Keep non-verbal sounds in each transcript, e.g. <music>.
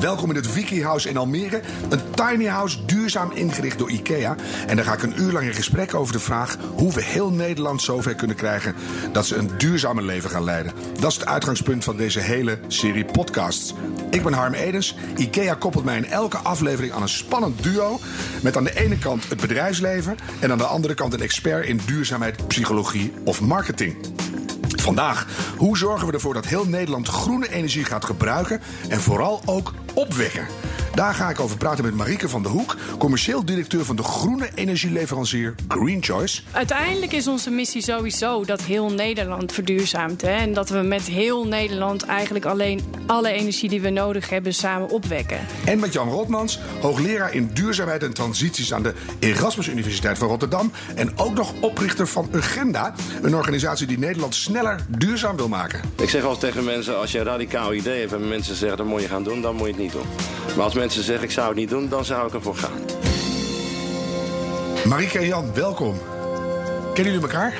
Welkom in het Wiki House in Almere. Een tiny house duurzaam ingericht door IKEA. En daar ga ik een uur lang in gesprek over de vraag hoe we heel Nederland zover kunnen krijgen dat ze een duurzamer leven gaan leiden. Dat is het uitgangspunt van deze hele serie podcasts. Ik ben Harm Edens. IKEA koppelt mij in elke aflevering aan een spannend duo. Met aan de ene kant het bedrijfsleven en aan de andere kant een expert in duurzaamheid, psychologie of marketing. Vandaag, hoe zorgen we ervoor dat heel Nederland groene energie gaat gebruiken en vooral ook opwekken? Daar ga ik over praten met Marieke van der Hoek, commercieel directeur van de groene energieleverancier Green Choice. Uiteindelijk is onze missie sowieso dat heel Nederland verduurzaamt. Hè? En dat we met heel Nederland eigenlijk alleen alle energie die we nodig hebben samen opwekken. En met Jan Rotmans, hoogleraar in duurzaamheid en transities aan de Erasmus Universiteit van Rotterdam. En ook nog oprichter van Agenda, een organisatie die Nederland sneller duurzaam wil maken. Ik zeg altijd tegen mensen, als je een radicaal idee hebt en mensen zeggen dat moet je gaan doen, dan moet je het niet doen. Maar als mensen zeggen ik zou het niet doen, dan zou ik ervoor gaan. Marieke en Jan, welkom. Kennen jullie elkaar?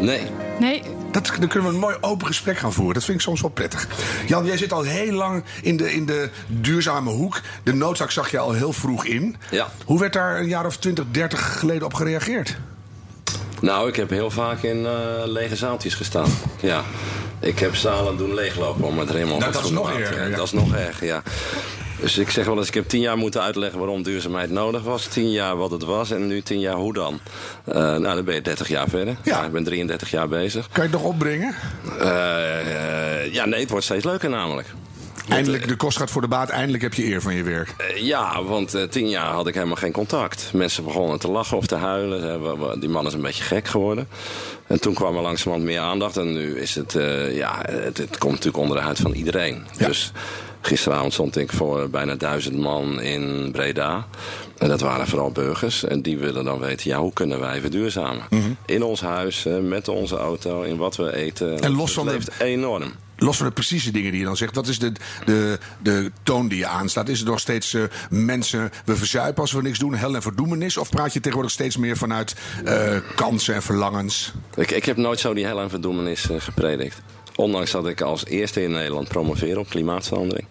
Nee. Nee, Dat, dan kunnen we een mooi open gesprek gaan voeren. Dat vind ik soms wel prettig. Jan, jij zit al heel lang in de, in de duurzame hoek. De noodzaak zag je al heel vroeg in. Ja. Hoe werd daar een jaar of 20, 30 geleden op gereageerd? Nou, ik heb heel vaak in eh, lege zaaltjes gestaan. Ja. Ik heb zalen doen leeglopen om het er helemaal Nou, dat is nog erger, ja. Dat is nog erger, ja. Dus ik zeg wel eens, ik heb tien jaar moeten uitleggen waarom duurzaamheid nodig was. Tien jaar wat het was en nu tien jaar hoe dan. Eh, nou, dan ben je 30 jaar verder. Ja. ik ben 33 jaar bezig. Kan je het nog opbrengen? Eh, eh, ja, nee, het wordt steeds leuker namelijk. Eindelijk, de kost gaat voor de baat. Eindelijk heb je eer van je werk. Ja, want tien jaar had ik helemaal geen contact. Mensen begonnen te lachen of te huilen. Die man is een beetje gek geworden. En toen kwam er langzamerhand meer aandacht. En nu is het, ja, het, het komt natuurlijk onder de huid van iedereen. Ja. Dus gisteravond stond ik voor bijna duizend man in Breda. En dat waren vooral burgers. En die willen dan weten, ja, hoe kunnen wij verduurzamen? In ons huis, eh, met onze auto, in wat we eten. Mhm. En los van enorm. Los van de precieze dingen die je dan zegt, wat is de, de, de toon die je aanslaat? Is het nog steeds eh, mensen, we verzuipen als we niks doen, hel en verdoemenis? Of praat je tegenwoordig steeds meer vanuit eh, kansen en verlangens? Ik, ik heb nooit zo die hel en verdoemenis gepredikt. Ondanks dat ik als eerste in Nederland promoveer op klimaatverandering.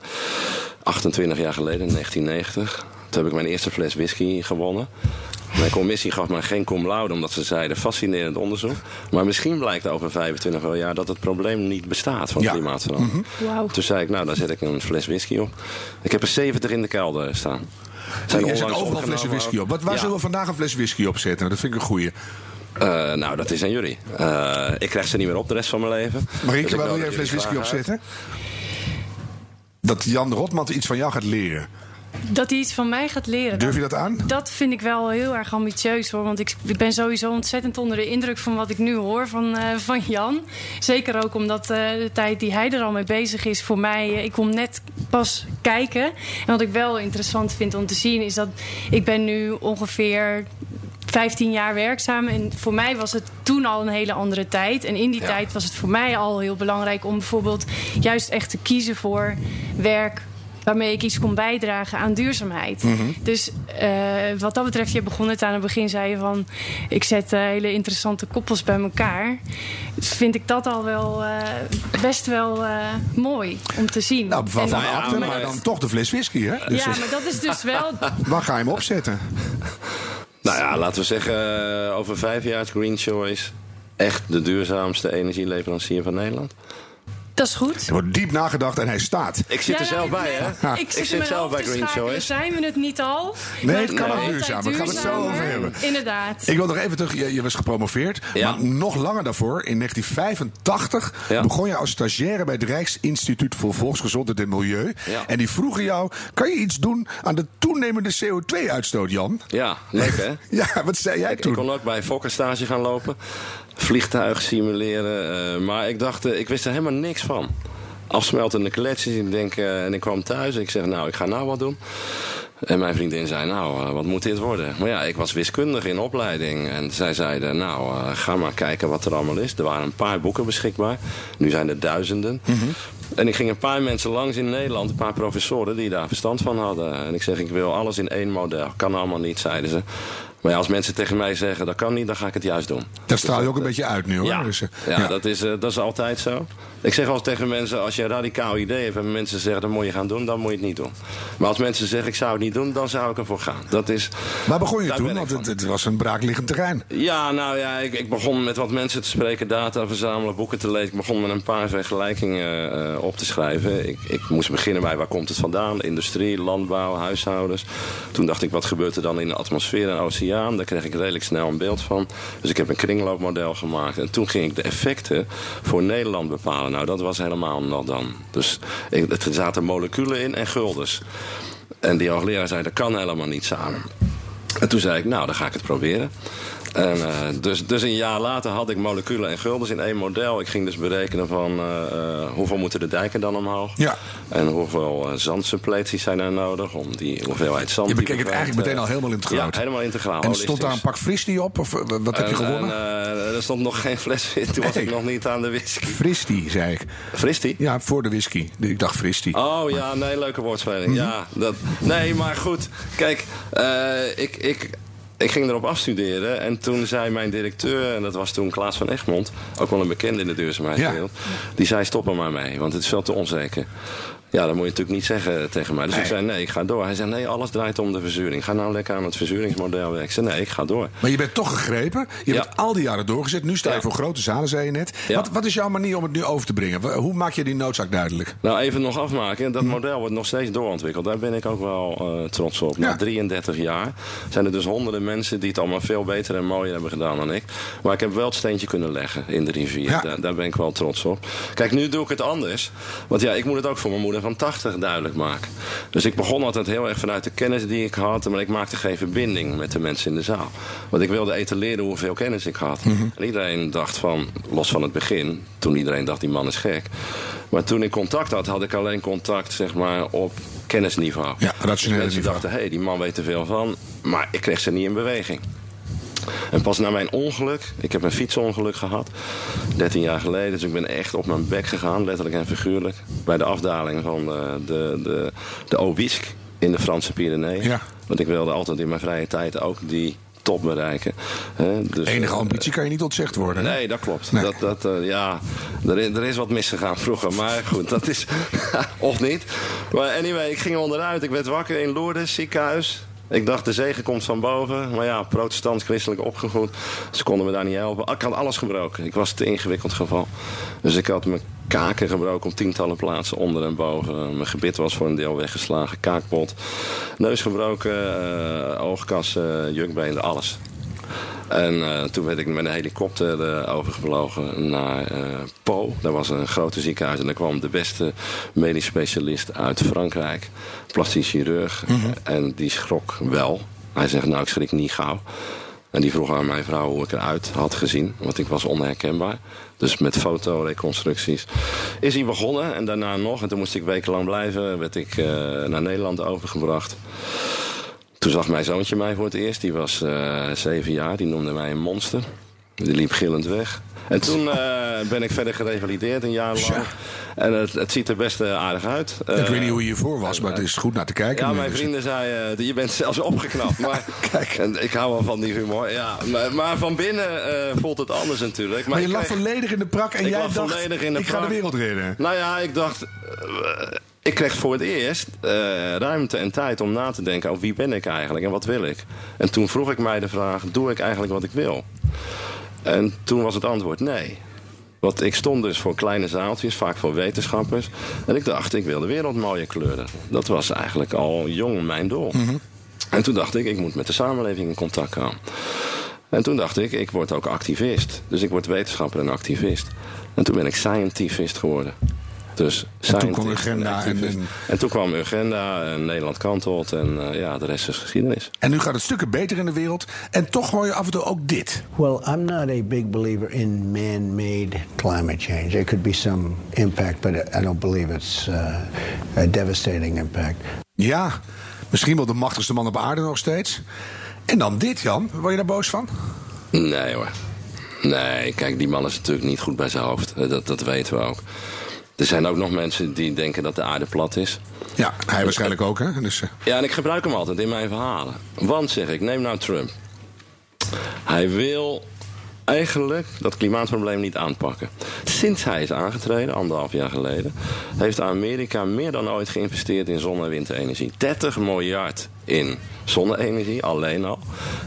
28 jaar geleden, in 1990. Toen heb ik mijn eerste fles whisky gewonnen. Mijn commissie gaf mij geen cum laude, omdat ze zeiden fascinerend onderzoek. Maar misschien blijkt over 25 jaar dat het probleem niet bestaat van Ja. klimaatverandering. wauw. Toen zei ik, nou, daar zet ik een fles whisky op. Ik heb er 70 in de kelder staan. Zijn zet onlangs overal flessen whisky op. Wat, waar Ja. zullen we vandaag een fles whisky op zetten? Dat vind ik een goeie. Eh, nou, dat is aan jullie. Eh, ik krijg ze niet meer op de rest van mijn leven. Marieke, Dus ik waar wil jij nodig een fles whisky op zetten? Dat Jan Rotman iets van jou gaat leren. dat hij iets van mij gaat leren. Durf je dat aan? Dat vind ik wel heel erg ambitieus hoor. Want ik, ik ben sowieso ontzettend onder de indruk van wat ik nu hoor van, eh, van Jan. Zeker ook omdat eh, de tijd die hij er al mee bezig is voor mij. ik kom net pas kijken. En wat ik wel interessant vind om te zien is dat ik ben nu ongeveer 15 jaar werkzaam. En voor mij was het toen al een hele andere tijd. En in die Ja. tijd was het voor mij al heel belangrijk om bijvoorbeeld juist echt te kiezen voor werk waarmee ik iets kon bijdragen aan duurzaamheid. Dus eh, wat dat betreft, je begon het aan het begin, zei je van... ik zet eh, hele interessante koppels bij elkaar. Dus vind ik dat al wel eh, best wel eh, mooi om te zien. Nou, van, En- van ja, achter, maar maar- dan toch de fles whisky, hè? Dus ja, maar dat is dus wel... <laughs> waar ga je hem opzetten? Nou ja, laten we zeggen, eh, over vijf jaar is Green Choice echt de duurzaamste energieleverancier van Nederland. Dat is goed. Er wordt diep nagedacht en hij staat. Ik zit er zelf nee, bij, hè? Ik, zit, Ik zit zelf bij Green Choice. Choice. Zijn we het niet al? Nee, het kan wordt ook duurzaam. Daar gaan we het zo over hebben. Inderdaad. Ik wil nog even terug, je, je was gepromoveerd. Ja. Maar nog langer daarvoor, in 1985, Ja. begon je als stagiaire bij het Rijksinstituut voor Volksgezondheid en Milieu. Ja. En die vroegen jou: kan je iets doen aan de toenemende CO2-uitstoot, Jan? Ja, leuk hè? <laughs> Ja, wat zei jij Ik, ik toen? kon ook bij Fokker stage gaan lopen. Vliegtuig simuleren. eh, maar ik dacht, eh, ik wist er helemaal niks van. Afsmeltende kletsjes. Ik denk, eh, en ik kwam thuis. Ik zeg, nou, ik ga nou wat doen. En mijn vriendin zei, nou, wat moet dit worden? Maar ja, ik was wiskundige in opleiding. En zij zeiden, nou, ga maar kijken wat er allemaal is. Er waren een paar boeken beschikbaar. Nu zijn er duizenden. En ik ging een paar mensen langs in Nederland. Een paar professoren die daar verstand van hadden. En ik zeg, ik wil alles in één model. Kan allemaal niet, zeiden ze. Maar ja, als mensen tegen mij zeggen dat kan niet, dan ga ik het juist doen. Dat straal je ook een beetje uit nu hoor. Ja, Dus, eh, ja, Dat, is, eh, dat is altijd zo. Ik zeg altijd tegen mensen, als je een radicaal idee hebt... en mensen zeggen, dat moet je gaan doen, dan moet je het niet doen. Maar als mensen zeggen, ik zou het niet doen, dan zou ik ervoor gaan. Dat is, Waar begon je toen? Want het, het was een braakliggend terrein. Ja, nou ja, ik, ik begon met wat mensen te spreken, data verzamelen, boeken te lezen. Ik begon met een paar vergelijkingen eh, op te schrijven. Ik, ik moest beginnen bij waar komt het vandaan? Industrie, landbouw, huishoudens. Toen dacht ik, wat gebeurt er dan in de atmosfeer en oceaan? Daar kreeg ik redelijk snel een beeld van. Dus ik heb een kringloopmodel gemaakt. En toen ging ik de effecten voor Nederland bepalen. Nou, dat was helemaal nog dan. Dus er zaten moleculen in en guldens. En die hoogleraar zei, dat kan helemaal niet samen. En toen zei ik, nou, dan ga ik het proberen. En, eh, dus, dus een jaar later had ik moleculen en guldens in één model. Ik ging dus berekenen van eh, eh, hoeveel moeten de dijken dan omhoog. Ja. En hoeveel uh, zandsuppleties zijn er nodig om die hoeveelheid zand... Je bekeek het eigenlijk meteen al helemaal integraal. Ja, helemaal integraal. En stond daar een pak fristie op? Of wat heb je En- gewonnen? En, er stond nog geen fles in. Toen was Nee. ik nog niet aan de whisky. Fristie, zei ik. Fristie? Ja, voor de whisky. Ik dacht fristie. Oh ja, nee, leuke woordspeling. Mhm. Ja, dat, nee, maar goed. Kijk, ik, ik, ik ging erop afstuderen. En toen zei mijn directeur, en dat was toen Klaas van Egmond... ook wel een bekende in de duurzaamheidswereld... die zei stop er maar mee, want het is veel te onzeker. Ja, dat moet je natuurlijk niet zeggen tegen mij. Dus ik zei, nee, ik ga door. Hij zei, nee, alles draait om de verzuring. Ga nou lekker aan het verzuringsmodel werken. Ik zei, nee, ik ga door. Maar je bent toch gegrepen. Je Ja. hebt al die jaren doorgezet. Nu sta je Ja. voor grote zalen, zei je net. Ja. Wat, wat is jouw manier om het nu over te brengen? Hoe maak je die noodzaak duidelijk? Nou, even nog afmaken. Dat model wordt nog steeds doorontwikkeld. Daar ben ik ook wel eh, trots op. Na 33 jaar zijn er dus honderden mensen die het allemaal veel beter en mooier hebben gedaan dan ik. Maar ik heb wel het steentje kunnen leggen in de rivier. Daar, daar ben ik wel trots op. Kijk, nu doe ik het anders. Want ja, ik moet het ook voor mijn moeder van 80 duidelijk maken. Dus ik begon altijd heel erg vanuit de kennis die ik had. Maar ik maakte geen verbinding met de mensen in de zaal. Want ik wilde etaleren hoeveel kennis ik had. Mhm. En iedereen dacht van, los van het begin, toen iedereen dacht die man is gek. Maar toen ik contact had, had ik alleen contact zeg maar, op kennisniveau. Ja, rationele dus mensen niveau. dachten, hé, hey, die man weet er veel van. Maar ik kreeg ze niet in beweging. En pas na mijn ongeluk, ik heb een fietsongeluk gehad, 13 jaar geleden. Dus ik ben echt op mijn bek gegaan, letterlijk en figuurlijk. Bij de afdaling van de, de, de, de Obisque in de Franse Pyreneeën. Ja. Want ik wilde altijd in mijn vrije tijd ook die top bereiken. Hè, dus, Enige eh, ambitie kan je niet ontzegd worden. hè? Nee, dat klopt. Nee. Dat, dat, eh, ja, er, is- er is wat misgegaan vroeger. Maar goed, dat is... <laughs> of niet. Maar anyway, ik ging onderuit. Ik werd wakker in Lourdes, ziekenhuis. Ik dacht, de zegen komt van boven. Maar ja, protestant-christelijk opgevoed. Ze konden me daar niet helpen. Ik had alles gebroken. Ik was te ingewikkeld geval. Dus ik had mijn kaken gebroken op tientallen plaatsen onder en boven. Mijn gebit was voor een deel weggeslagen. Kaakpot. Neus gebroken. eh, oogkassen, jukbeen, alles. En eh, toen werd ik met een helikopter eh, overgevlogen naar eh Po. Dat was een grote ziekenhuis. En daar kwam de beste medisch specialist uit Frankrijk. Plastisch chirurg. En die schrok wel. Hij zegt, nou ik schrik niet gauw. En die vroeg aan mijn vrouw hoe ik eruit had gezien. Want ik was onherkenbaar. Dus met fotoreconstructies is hij begonnen. En daarna nog. En toen moest ik wekenlang blijven. Werd ik naar Nederland overgebracht. Toen zag mijn zoontje mij voor het eerst. Die was eh, zeven jaar. Die noemde mij een monster. Die liep gillend weg. En toen eh, ben ik verder gerevalideerd een jaar lang. En het, het ziet er best eh, aardig uit. ik weet niet hoe je hiervoor was, maar het is goed naar te kijken. ja, nu. mijn Dus- vrienden zeiden, je bent zelfs opgeknapt. <laughs> Maar Kijk. En ik hou wel van die humor. Ja, maar, maar van binnen voelt het anders natuurlijk. Maar je lag kreeg- volledig in de prak en jij dacht, volledig in de ik ga de wereld redden. Nou ja, ik dacht... ik kreeg voor het eerst eh, ruimte en tijd om na te denken... over wie ben ik eigenlijk en wat wil ik? En toen vroeg ik mij de vraag, doe ik eigenlijk wat ik wil? En toen was het antwoord nee. Want ik stond dus voor kleine zaaltjes, vaak voor wetenschappers. En ik dacht, ik wil de wereld mooier kleuren. Dat was eigenlijk al jong mijn doel. En toen dacht ik, ik moet met de samenleving in contact komen. En toen dacht ik, ik word ook activist. Dus ik word wetenschapper en activist. En toen ben ik scientivist geworden. Dus toen kwam Urgenda en- en- En toen kwam Urgenda en Nederland kantelt. En eh, ja, de rest is geschiedenis. En nu gaat het stukken beter in de wereld. En toch hoor je af en toe ook dit. Well, I'm not a big believer in man-made climate change. There could be some impact, but I don't believe it's uh, a devastating impact. Ja, misschien wel de machtigste man op aarde nog steeds. En dan dit, Jan. Word je daar boos van? Nee hoor. Nee, kijk, die man is natuurlijk niet goed bij zijn hoofd. Eh, Dat, dat weten we ook. Er zijn ook nog mensen die denken dat de aarde plat is. Ja, hij waarschijnlijk ook, hè? Dus, eh, Ja, en ik gebruik hem altijd in mijn verhalen. Want, zeg ik, neem nou Trump. Hij wil eigenlijk dat klimaatprobleem niet aanpakken. Sinds hij is aangetreden, anderhalf jaar geleden, heeft Amerika meer dan ooit geïnvesteerd in zonne- en windenergie. 30 miljard in zonne-energie, alleen al.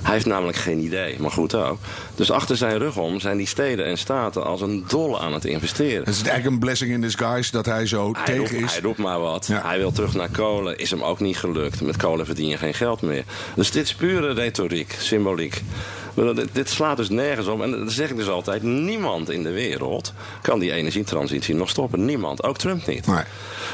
Hij heeft namelijk geen idee, maar goed ook. Dus achter zijn rug om zijn die steden en staten als een dolle aan het investeren. Het is eigenlijk een blessing in disguise dat hij zo Hij tegen roept, is. hij roept maar wat. Ja. Hij wil terug naar kolen. Is hem ook niet gelukt. Met kolen verdien je geen geld meer. Dus dit is pure retoriek, symboliek. Dit, slaat dus nergens op. En dat zeg ik dus altijd. Niemand in de wereld kan die energietransitie nog stoppen. Niemand. Ook Trump niet. Maar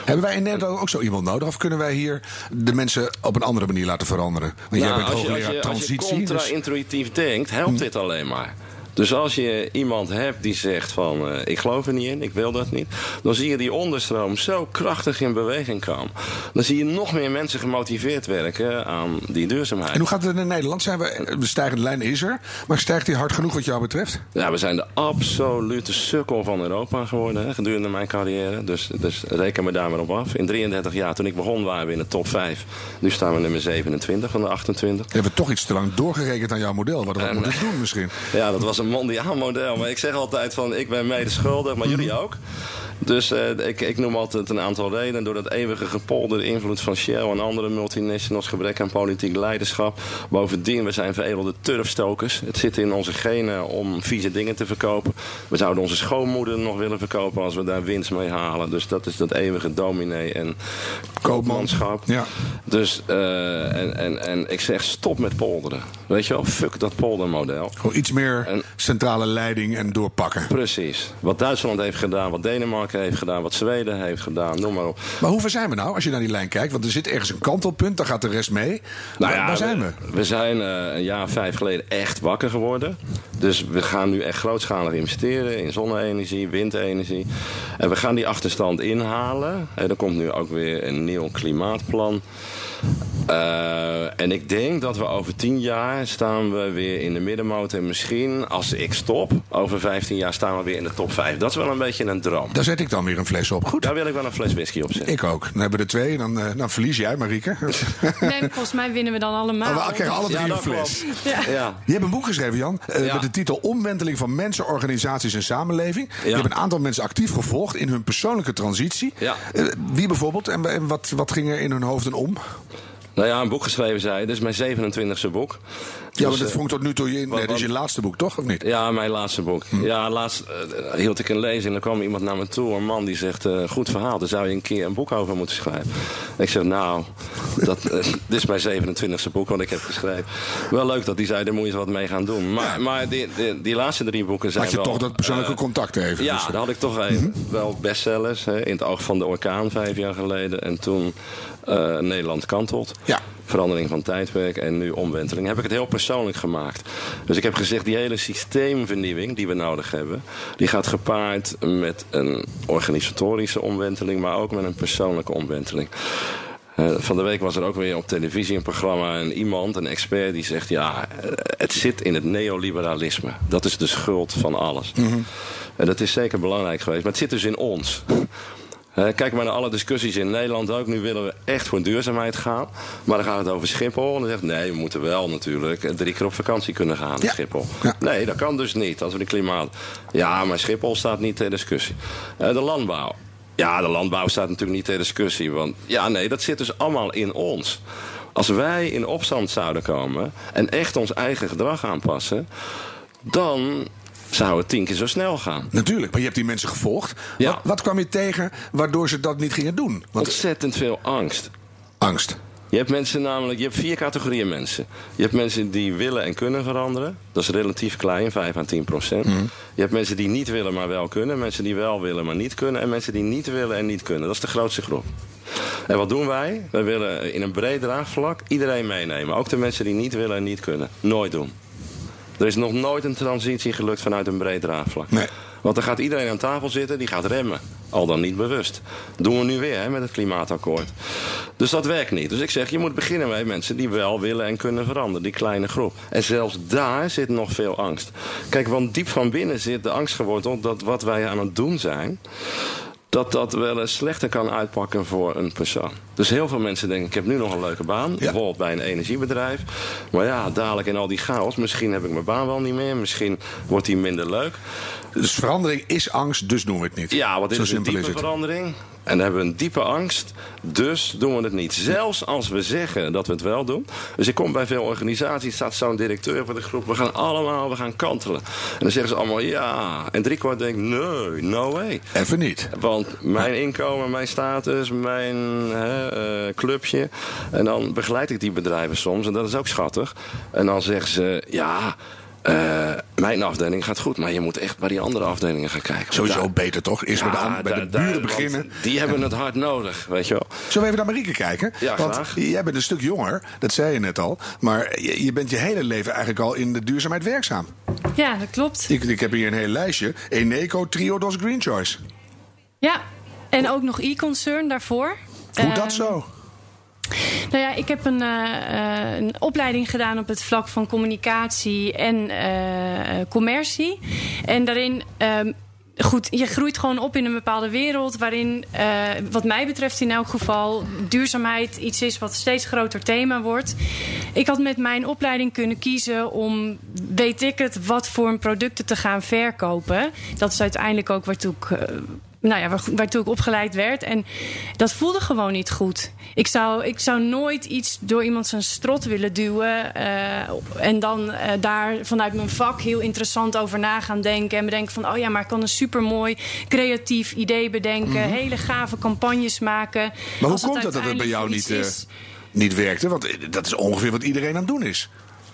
hebben wij in Nederland ook zo iemand nodig? Of kunnen wij hier de mensen op een andere manier laten veranderen? Want jij Nou, bent als, je, als, je, als je transitie. dus- contra-intuïtief denkt, helpt dit alleen maar. Dus als je iemand hebt die zegt van eh, ik geloof er niet in, ik wil dat niet. Dan zie je die onderstroom zo krachtig in beweging komen. Dan zie je nog meer mensen gemotiveerd werken aan die duurzaamheid. En hoe gaat het in Nederland? Zijn we, de stijgende lijn is er. Maar stijgt die hard genoeg wat jou betreft? Ja, we zijn de absolute sukkel van Europa geworden hè, gedurende mijn carrière. Dus, dus reken me daar maar op af. In 33 jaar, toen ik begon, waren we in de top 5. Nu staan we nummer 27 van de 28. We hebben toch iets te lang doorgerekend aan jouw model. Wat we En, moeten eh, doen misschien. Ja, dat was een mondiaal model. Maar ik zeg altijd van, ik ben mede schuldig, maar jullie ook. Dus eh, ik, ik noem altijd een aantal redenen. Door dat eeuwige gepolder, de invloed van Shell en andere multinationals, gebrek aan politiek leiderschap. Bovendien, we zijn veredelde turfstokers. Het zit in onze genen om vieze dingen te verkopen. We zouden onze schoonmoeder nog willen verkopen als we daar winst mee halen. Dus dat is dat eeuwige dominee en koopmanschap. Ja. Dus, eh, en, en, en ik zeg stop met polderen. Weet je wel, fuck dat poldermodel. Gewoon iets meer En- centrale leiding en doorpakken. Precies. Wat Duitsland heeft gedaan, wat Denemarken heeft gedaan, wat Zweden heeft gedaan, noem maar op. Maar hoe ver zijn we nou als je naar die lijn kijkt? Want er zit ergens een kantelpunt, daar gaat de rest mee. Nou waar, waar zijn we? We zijn eh, een jaar of vijf geleden echt wakker geworden. Dus we gaan nu echt grootschalig investeren in zonne-energie, windenergie. En we gaan die achterstand inhalen. En er komt nu ook weer een nieuw klimaatplan. Eh, en ik denk dat we over tien jaar staan we weer in de middenmoot. En misschien, als ik stop, over 15 jaar staan we weer in de top 5. Dat is wel een beetje een droom. Daar zet ik dan weer een fles op. Goed. Daar wil ik wel een fles whisky op zetten. Ik ook. Dan hebben we er twee. Dan, eh, dan verlies jij, Marieke. <laughs> Nee, volgens mij winnen we dan allemaal. Oh, we krijgen alle drie Ja, een fles. Ja. Je hebt een boek geschreven, Jan, eh, Ja. met de titel Omwenteling van mensen, organisaties en samenleving. Je hebt een aantal mensen actief gevolgd in hun persoonlijke transitie. Ja. Eh, wie bijvoorbeeld en, en wat, wat ging er in hun hoofden om? Nou ja, een boek geschreven, zei is mijn 27e boek. Ja, maar Dus, dat eh, vond ik tot nu toe je, nee, dit is je laatste boek, toch? Of niet? Ja, mijn laatste boek. Ja, laatst eh, hield ik een lezing en er kwam iemand naar me toe. Een man die zegt, eh, goed verhaal, daar zou je een keer een boek over moeten schrijven. Ik zeg, nou, dat, <laughs> dit is mijn 27e boek wat ik heb geschreven. Wel leuk dat die zei, daar moet je wat mee gaan doen. Maar, maar die, die, die laatste drie boeken zijn Had je wel, toch dat persoonlijke contact even? ja, Dus, daar had ik toch even wel bestsellers. Hè, in het oog van de orkaan vijf jaar geleden. En toen Nederland kantelt. Ja. Verandering van tijdperk en nu omwenteling. Heb ik het heel persoonlijk gemaakt. Dus ik heb gezegd, die hele systeemvernieuwing die we nodig hebben... die gaat gepaard met een organisatorische omwenteling... maar ook met een persoonlijke omwenteling. Eh, van de week was er ook weer op televisie een programma en iemand, een expert, die zegt: Ja, eh, het zit in het neoliberalisme. Dat is de schuld van alles. En dat is zeker belangrijk geweest, maar het zit dus in ons. Eh, kijk maar naar alle discussies in Nederland ook. Nu willen we echt voor duurzaamheid gaan. Maar dan gaat het over Schiphol. En dan zegt nee, we moeten wel natuurlijk drie keer op vakantie kunnen gaan in. Schiphol. Ja. Nee, dat kan dus niet als we de klimaat. Ja, maar Schiphol staat niet ter discussie. Eh, de landbouw. Ja, de landbouw staat natuurlijk niet ter discussie. Want ja, nee, dat zit dus allemaal in ons. Als wij in opstand zouden komen en echt ons eigen gedrag aanpassen, dan zou het tien keer zo snel gaan. Natuurlijk, maar je hebt die mensen gevolgd. Ja. Wat, wat kwam je tegen waardoor ze dat niet gingen doen? Want Ontzettend veel angst. angst. Je hebt mensen namelijk, je hebt vier categorieën mensen. Je hebt mensen die willen en kunnen veranderen. Dat is relatief klein, 5 à 10 procent. Je hebt mensen die niet willen, maar wel kunnen. Mensen die wel willen, maar niet kunnen. En mensen die niet willen en niet kunnen. Dat is de grootste groep. En wat doen wij? Wij willen in een breed draagvlak iedereen meenemen. Ook de mensen die niet willen en niet kunnen. Nooit doen. Er is nog nooit een transitie gelukt vanuit een breed draagvlak. Nee. Want dan gaat iedereen aan tafel zitten, die gaat remmen. Al dan niet bewust. Dat doen we nu weer hè, met het klimaatakkoord. Dus dat werkt niet. Dus ik zeg, je moet beginnen met mensen die wel willen en kunnen veranderen. Die kleine groep. En zelfs daar zit nog veel angst. Kijk, want diep van binnen zit de angst geworteld dat wat wij aan het doen zijn... dat dat wel eens slechter kan uitpakken voor een persoon. Dus heel veel mensen denken, ik heb nu nog een leuke baan. Bijvoorbeeld bij een energiebedrijf. Maar ja, dadelijk in al die chaos, misschien heb ik mijn baan wel niet meer. Misschien wordt die minder leuk. Dus verandering is angst, dus doen we het niet. Ja, wat is Zo een diepe is verandering? En dan hebben we een diepe angst, dus doen we het niet. Zelfs als we zeggen dat we het wel doen. Dus ik kom bij veel organisaties, staat zo'n directeur van de groep... we gaan allemaal, we gaan kantelen. En dan zeggen ze allemaal ja. En driekwart denkt, nee, no way. Even niet. Want mijn inkomen, mijn status, mijn hè, eh, clubje. En dan begeleid ik die bedrijven soms. En dat is ook schattig. En dan zeggen ze, ja, eh, mijn afdeling gaat goed. Maar je moet echt bij die andere afdelingen gaan kijken. Sowieso Daar- beter toch? Eerst bij de, Ja, an- bij de buren beginnen. Die hebben het hard nodig, weet je wel. Zullen we even naar Marieke kijken? Ja, Want graag. jij bent een stuk jonger, dat zei je net al. Maar je, je bent je hele leven eigenlijk al in de duurzaamheid werkzaam. Ja, dat klopt. Ik, ik heb hier een heel lijstje. Eneco, Triodos, Green Choice. Ja, en ook nog e-concern daarvoor. Hoe dat zo? Nou ja, ik heb een, eh, eh, een opleiding gedaan op het vlak van communicatie en eh, commercie. En daarin. ehm, Goed, je groeit gewoon op in een bepaalde wereld waarin, wat mij betreft in elk geval, duurzaamheid iets is wat steeds groter thema wordt. Ik had met mijn opleiding kunnen kiezen om, weet ik het, wat voor producten te gaan verkopen. Dat is uiteindelijk ook waartoe ik nou ja, waar- waartoe ik opgeleid werd. En dat voelde gewoon niet goed. Ik zou, ik zou nooit iets door iemand zijn strot willen duwen. eh, en dan eh, daar vanuit mijn vak heel interessant over na gaan denken. En bedenken van, oh ja, maar ik kan een supermooi creatief idee bedenken. Hele gave campagnes maken. Mhm. Maar hoe komt het dat het bij jou niet, is- niet werkte? Want dat is ongeveer wat iedereen aan het doen is.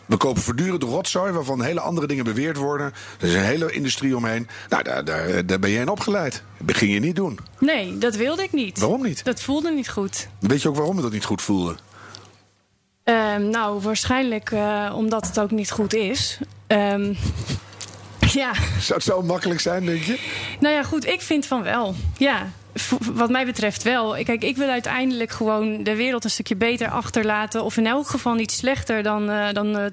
We kopen voortdurend rotzooi waarvan hele andere dingen beweerd worden. Er is een hele industrie omheen. Nou, daar, daar, daar ben jij in opgeleid. Dat ging je niet doen. Nee, dat wilde ik niet. Waarom niet? Dat voelde niet goed. Weet je ook waarom het dat niet goed voelde? Ehm, nou, waarschijnlijk eh, omdat het ook niet goed is. Ehm, <laughs> ja, Zou het zo makkelijk zijn, denk je? nou ja, goed, ik vind van wel. Ja, wat mij betreft wel. Kijk, ik wil uiteindelijk gewoon de wereld een stukje beter achterlaten. Of in elk geval niet slechter dan, eh, dan eh,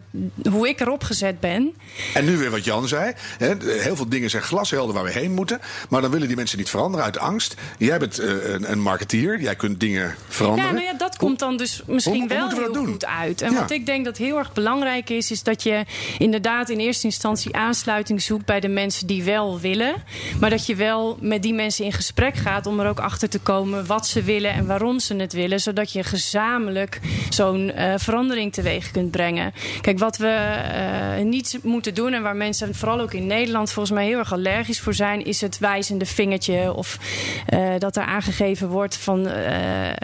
hoe ik erop gezet ben. En nu weer wat Jan zei. Hè, heel veel dingen zijn glashelder waar we heen moeten. Maar dan willen die mensen niet veranderen uit angst. Jij bent eh, een, een marketeer. Jij kunt dingen veranderen. Ja, nou ja, dat komt dan dus misschien hoe- wel heel doen? goed uit. En Ja. wat ik denk dat heel erg belangrijk is, is dat je inderdaad in eerste instantie aansluiting zoekt bij de mensen die wel willen. Maar dat je wel met die mensen in gesprek gaat om er ook achter te komen wat ze willen en waarom ze het willen. Zodat je gezamenlijk zo'n eh, verandering teweeg kunt brengen. Kijk, wat we eh, niet moeten doen en waar mensen vooral ook in Nederland volgens mij heel erg allergisch voor zijn, is het wijzende vingertje. Of eh, dat er aangegeven wordt van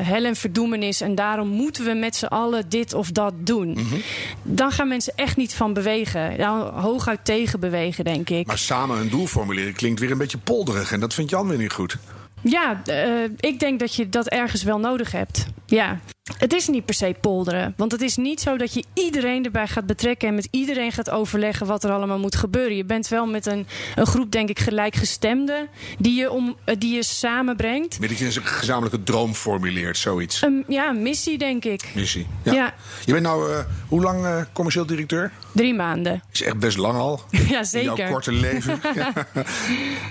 hel en verdoemenis. En daarom moeten we met z'n allen dit of dat doen. Mhm. Dan gaan mensen echt niet van bewegen. Nou, hooguit tegen bewegen, denk ik. Maar samen een doel formuleren klinkt weer een beetje polderig. En dat vindt Jan weer niet goed. Ja, eh, ik denk dat je dat ergens wel nodig hebt. Ja. Het is niet per se polderen. Want het is niet zo dat je iedereen erbij gaat betrekken en met iedereen gaat overleggen wat er allemaal moet gebeuren. Je bent wel met een, een groep, denk ik, gelijkgestemden die je, om, eh, die je samenbrengt. Dat je een gezamenlijke droom formuleert, zoiets. Ja, missie, denk ik. Missie. Ja. Je bent nou, eh, hoe lang commercieel directeur? Drie maanden. Is echt best lang al. <laughs> Ja, In jouw zeker. korte leven. <laughs>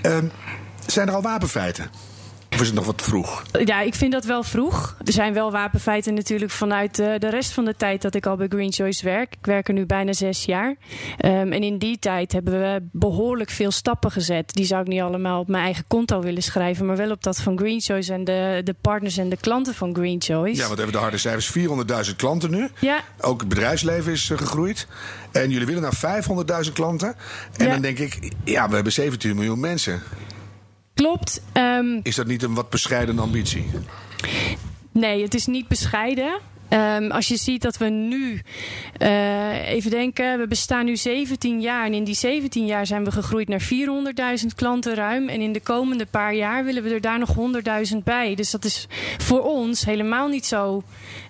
Ehm, zijn er al wapenfeiten? Of is het nog wat vroeg? Ja, ik vind dat wel vroeg. Er zijn wel wapenfeiten natuurlijk vanuit eh, de rest van de tijd dat ik al bij Green Choice werk. Ik werk er nu bijna zes jaar. Ehm, en in die tijd hebben we behoorlijk veel stappen gezet. Die zou ik niet allemaal op mijn eigen konto willen schrijven, maar wel op dat van Green Choice en de, de partners en de klanten van Green Choice. Ja, want we hebben de harde cijfers. 400.000 klanten nu. Ja. Ook het bedrijfsleven is eh, gegroeid. En jullie willen naar 500.000 klanten. En Ja. dan denk ik, ja, we hebben 17 miljoen mensen. Klopt. Ehm, Is dat niet een wat bescheiden ambitie? Nee, het is niet bescheiden. Ehm, als je ziet dat we nu, eh, even denken, we bestaan nu 17 jaar. En in die 17 jaar zijn we gegroeid naar 400.000 klanten ruim. En in de komende paar jaar willen we er daar nog 100.000 bij. Dus dat is voor ons helemaal niet zo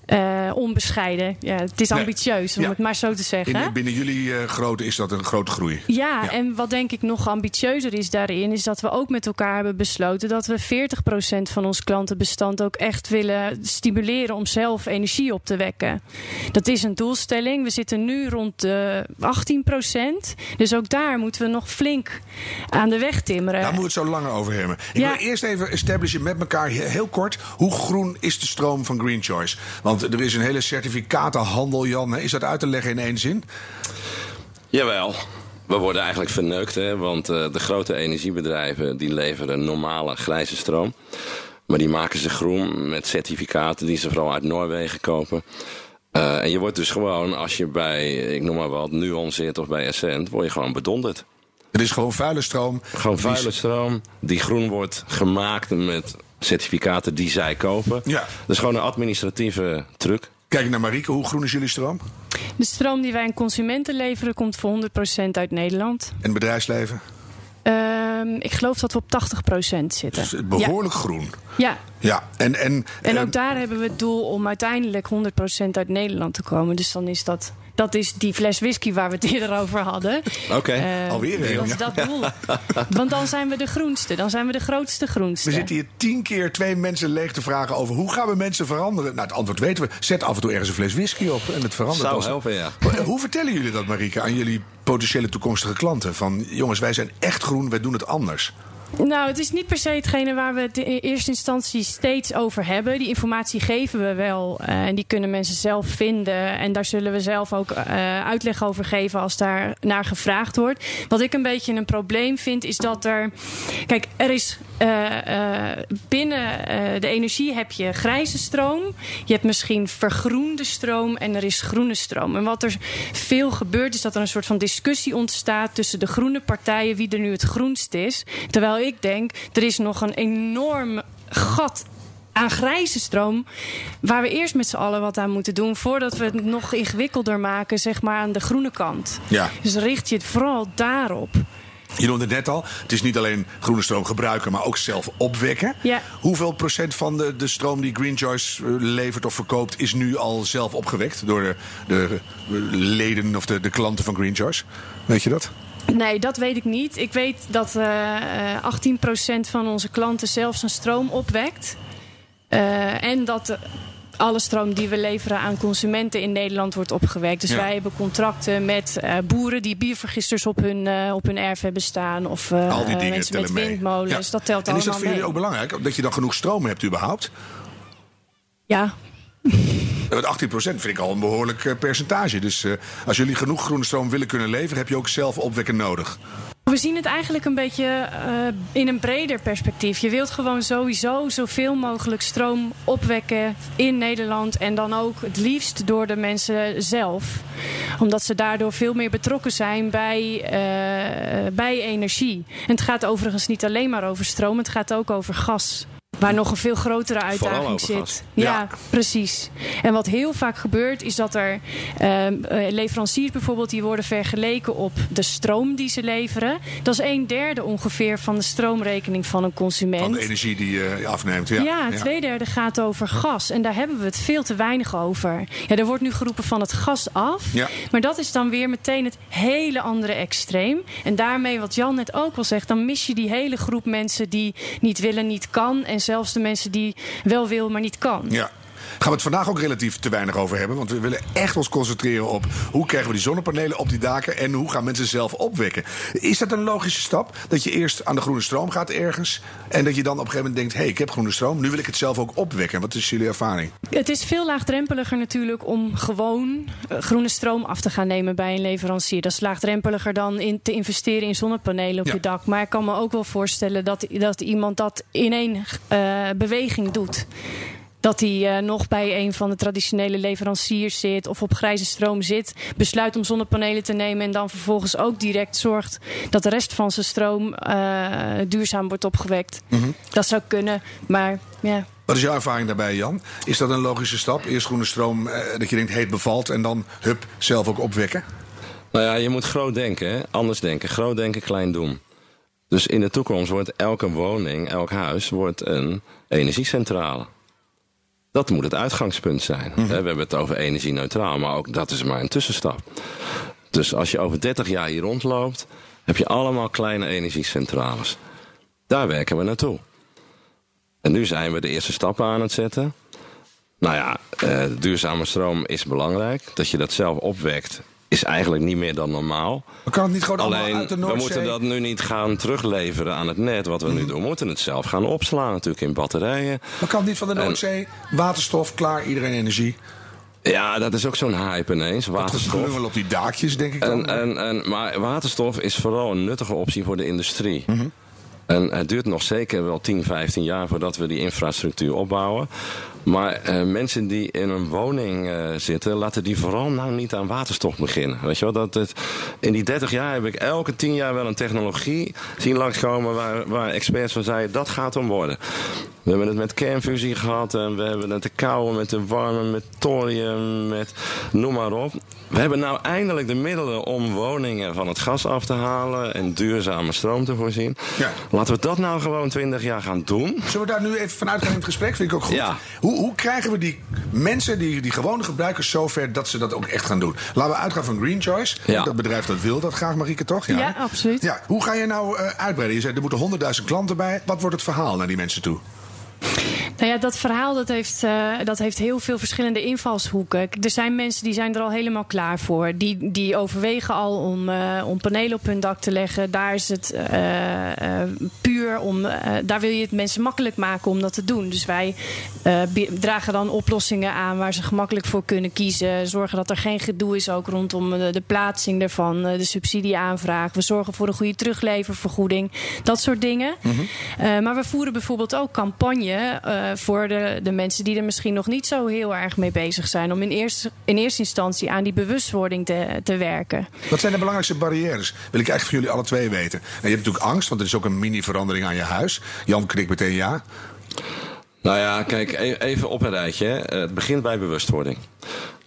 eh, onbescheiden. Ja, het is Nee. ambitieus, om Ja. het maar zo te zeggen. In, binnen jullie eh grootte is dat een grote groei. Ja, Ja. en wat denk ik nog ambitieuzer is daarin, is dat we ook met elkaar hebben besloten dat we 40% van ons klantenbestand ook echt willen stimuleren om zelf energie op te wekken. Dat is een doelstelling. We zitten nu rond de 18 procent. Dus ook daar moeten we nog flink aan de weg timmeren. Daar moeten we het zo langer over hebben. Ik wil eerst even establishen met elkaar he- heel kort. Hoe groen is de stroom van Green Choice? Want er is een hele certificatenhandel, Jan. hè? Is dat uit te leggen in één zin? Jawel. We worden eigenlijk verneukt, hè? want eh, de grote energiebedrijven die leveren normale grijze stroom. Maar die maken ze groen met certificaten die ze vooral uit Noorwegen kopen. Eh, en je wordt dus gewoon, als je bij, ik noem maar wat, Nuon zit of bij Essent, word je gewoon bedonderd. Het is gewoon vuile stroom. Gewoon vuile stroom die groen wordt gemaakt met certificaten die zij kopen. Ja. Dat is gewoon een administratieve truc. Kijk naar Marieke, hoe groen is jullie stroom? De stroom die wij aan consumenten leveren komt voor 100% uit Nederland. En het bedrijfsleven? Ehm, ik geloof dat we op 80% zitten. Dus het behoorlijk groen. Ja. Ja, en... En, En eh, ook daar hebben we het doel om uiteindelijk 100% uit Nederland te komen. Dus dan is dat, dat is die fles whisky waar we het eerder over hadden. Oké. Eh, Alweer een, Dat is dat doel. Want dan zijn we de groenste. Dan zijn we de grootste groenste. We zitten hier tien keer twee mensen leeg te vragen over hoe gaan we mensen veranderen. Nou, het antwoord weten we. Zet af en toe ergens een fles whisky op en het verandert. Zou als- helpen, ja. Hoe vertellen jullie dat, Marieke, aan jullie potentiële toekomstige klanten? Van jongens, wij zijn echt groen, wij doen het anders. Nou, het is niet per se hetgene waar we het in eerste instantie steeds over hebben. Die informatie geven we wel eh, en die kunnen mensen zelf vinden. En daar zullen we zelf ook eh, uitleg over geven als daar naar gevraagd wordt. Wat ik een beetje een probleem vind, is dat er. Kijk, er is. eh, binnen de energie heb je grijze stroom. Je hebt misschien vergroende stroom en er is groene stroom. En wat er veel gebeurt, is dat er een soort van discussie ontstaat tussen de groene partijen wie er nu het groenst is. Terwijl ik denk, er is nog een enorm gat aan grijze stroom. Waar we eerst met z'n allen wat aan moeten doen. Voordat we het nog ingewikkelder maken, zeg maar aan de groene kant. Ja. Dus richt je het vooral daarop. Je noemde het net al, het is niet alleen groene stroom gebruiken, maar ook zelf opwekken. Ja. Hoeveel procent van de, de stroom die Green Choice eh, levert of verkoopt, is nu al zelf opgewekt door de, de leden of de, de klanten van Green Choice? Weet je dat? Nee, dat weet ik niet. Ik weet dat eh, eh, 18% van onze klanten zelf zijn stroom opwekt. Eh, en dat eh, alle stroom die we leveren aan consumenten in Nederland wordt opgewekt. Dus Ja. wij hebben contracten met eh, boeren die biervergisters op hun, eh, op hun erf hebben staan. Of eh, Al die dingen mensen met mee. windmolens. Ja. Dat telt en is dat allemaal voor jullie ook belangrijk? Dat je dan genoeg stroom hebt überhaupt? Ja, Want 18% vind ik al een behoorlijk eh, percentage. Dus eh, als jullie genoeg groene stroom willen kunnen leveren, heb je ook zelf opwekken nodig. We zien het eigenlijk een beetje eh, in een breder perspectief. Je wilt gewoon sowieso zoveel mogelijk stroom opwekken in Nederland. En dan ook het liefst door de mensen zelf. Omdat ze daardoor veel meer betrokken zijn bij, bij energie. En het gaat overigens niet alleen maar over stroom, het gaat ook over gas. Waar nog een veel grotere uitdaging zit. Ja, Ja. precies. En wat heel vaak gebeurt is dat er ehm, eh, leveranciers bijvoorbeeld die worden vergeleken op de stroom die ze leveren. Dat is een derde ongeveer van de stroomrekening van een consument. Van de energie die je afneemt. Ja, Ja, twee derde gaat over gas. En daar hebben we het veel te weinig over. Ja, er wordt nu geroepen van het gas af. Ja. Maar dat is dan weer meteen het hele andere extreem. En daarmee, wat Jan net ook al zegt, dan mis je die hele groep mensen die niet willen, niet kan. En zelfs de mensen die wel wil, maar niet kan. Ja. Gaan we het vandaag ook relatief te weinig over hebben. Want we willen echt ons concentreren op hoe krijgen we die zonnepanelen op die daken. En hoe gaan mensen zelf opwekken. Is dat een logische stap? Dat je eerst aan de groene stroom gaat ergens. En dat je dan op een gegeven moment denkt: hé, hey, ik heb groene stroom. Nu wil ik het zelf ook opwekken. Wat is jullie ervaring? Het is veel laagdrempeliger natuurlijk om gewoon eh, groene stroom af te gaan nemen bij een leverancier. Dat is laagdrempeliger dan in te investeren in zonnepanelen op Ja. je dak. Maar ik kan me ook wel voorstellen dat, dat iemand dat in één eh, beweging doet. Dat hij eh, nog bij een van de traditionele leveranciers zit of op grijze stroom zit, besluit om zonnepanelen te nemen en dan vervolgens ook direct zorgt dat de rest van zijn stroom eh, duurzaam wordt opgewekt. Dat zou kunnen, maar ja. Wat is jouw ervaring daarbij, Jan? Is dat een logische stap? Eerst groene stroom, eh, dat je denkt: heet bevalt. En dan, hup, zelf ook opwekken? Nou ja, je moet groot denken, hè? anders denken. Groot denken, klein doen. Dus in de toekomst wordt elke woning, elk huis, wordt een energiecentrale. Dat moet het uitgangspunt zijn. Hè, We hebben het over energie-neutraal, maar ook dat is maar een tussenstap. Dus als je over 30 jaar hier rondloopt, heb je allemaal kleine energiecentrales. Daar werken we naartoe. En nu zijn we de eerste stappen aan het zetten. Nou ja, uh, duurzame stroom is belangrijk. Dat je dat zelf opwekt is eigenlijk niet meer dan normaal. Maar kan het niet gewoon Alleen, uit de we moeten dat nu niet gaan terugleveren aan het net. Wat we nu doen, we moeten het zelf gaan opslaan natuurlijk in batterijen. Maar kan het niet van de Noordzee? Waterstof, klaar, iedereen energie. Ja, dat is ook zo'n hype ineens. Waterstof. Dat wel op die daakjes, denk ik dan. En, en, en, maar waterstof is vooral een nuttige optie voor de industrie. Mm En het duurt nog zeker wel 10, 15 jaar voordat we die infrastructuur opbouwen. Maar uh, mensen die in een woning uh, zitten, laten die vooral nou niet aan waterstof beginnen. Weet je wel, dat het, in die 30 jaar heb ik elke 10 jaar wel een technologie zien langskomen waar, waar experts van zeiden dat gaat om worden. We hebben het met kernfusie gehad en we hebben het de koude met de warme, met thorium, met noem maar op. We hebben nou eindelijk de middelen om woningen van het gas af te halen en duurzame stroom te voorzien. Ja. Laten we dat nou gewoon 20 jaar gaan doen. Zullen we daar nu even vanuit gaan in het gesprek? Vind ik ook goed. Ja. Hoe, hoe krijgen we die mensen, die, die gewone gebruikers, zover dat ze dat ook echt gaan doen? Laten we uitgaan van Green Choice. Ja. Dat bedrijf dat wil dat graag, Marieke, toch? Ja, ja absoluut. Ja. Hoe ga je nou uh, uitbreiden? Je zei er moeten 100.000 klanten bij. Wat wordt het verhaal naar die mensen toe? Nou ja, dat verhaal dat heeft, uh, dat heeft heel veel verschillende invalshoeken. Er zijn mensen die zijn er al helemaal klaar voor. Die, die overwegen al om, uh, om panelen op hun dak te leggen. Daar is het uh, puur om. daar wil je het mensen makkelijk maken om dat te doen. Dus wij dragen dan oplossingen aan waar ze gemakkelijk voor kunnen kiezen. Zorgen dat er geen gedoe is ook rondom de, de plaatsing ervan, de subsidieaanvraag. We zorgen voor een goede terugleververgoeding. Dat soort dingen. Mm -hmm. maar we voeren bijvoorbeeld ook campagne uh, voor de, de mensen die er misschien nog niet zo heel erg mee bezig zijn. Om in eerste, in eerste instantie aan die bewustwording te, te werken. Wat zijn de belangrijkste barrières? Wil ik eigenlijk van jullie alle twee weten. Nou, je hebt natuurlijk angst, want er is ook een mini-verandering aan je huis. Jan knikt meteen ja. Nou ja, kijk, e- even op een rijtje. Het begint bij bewustwording.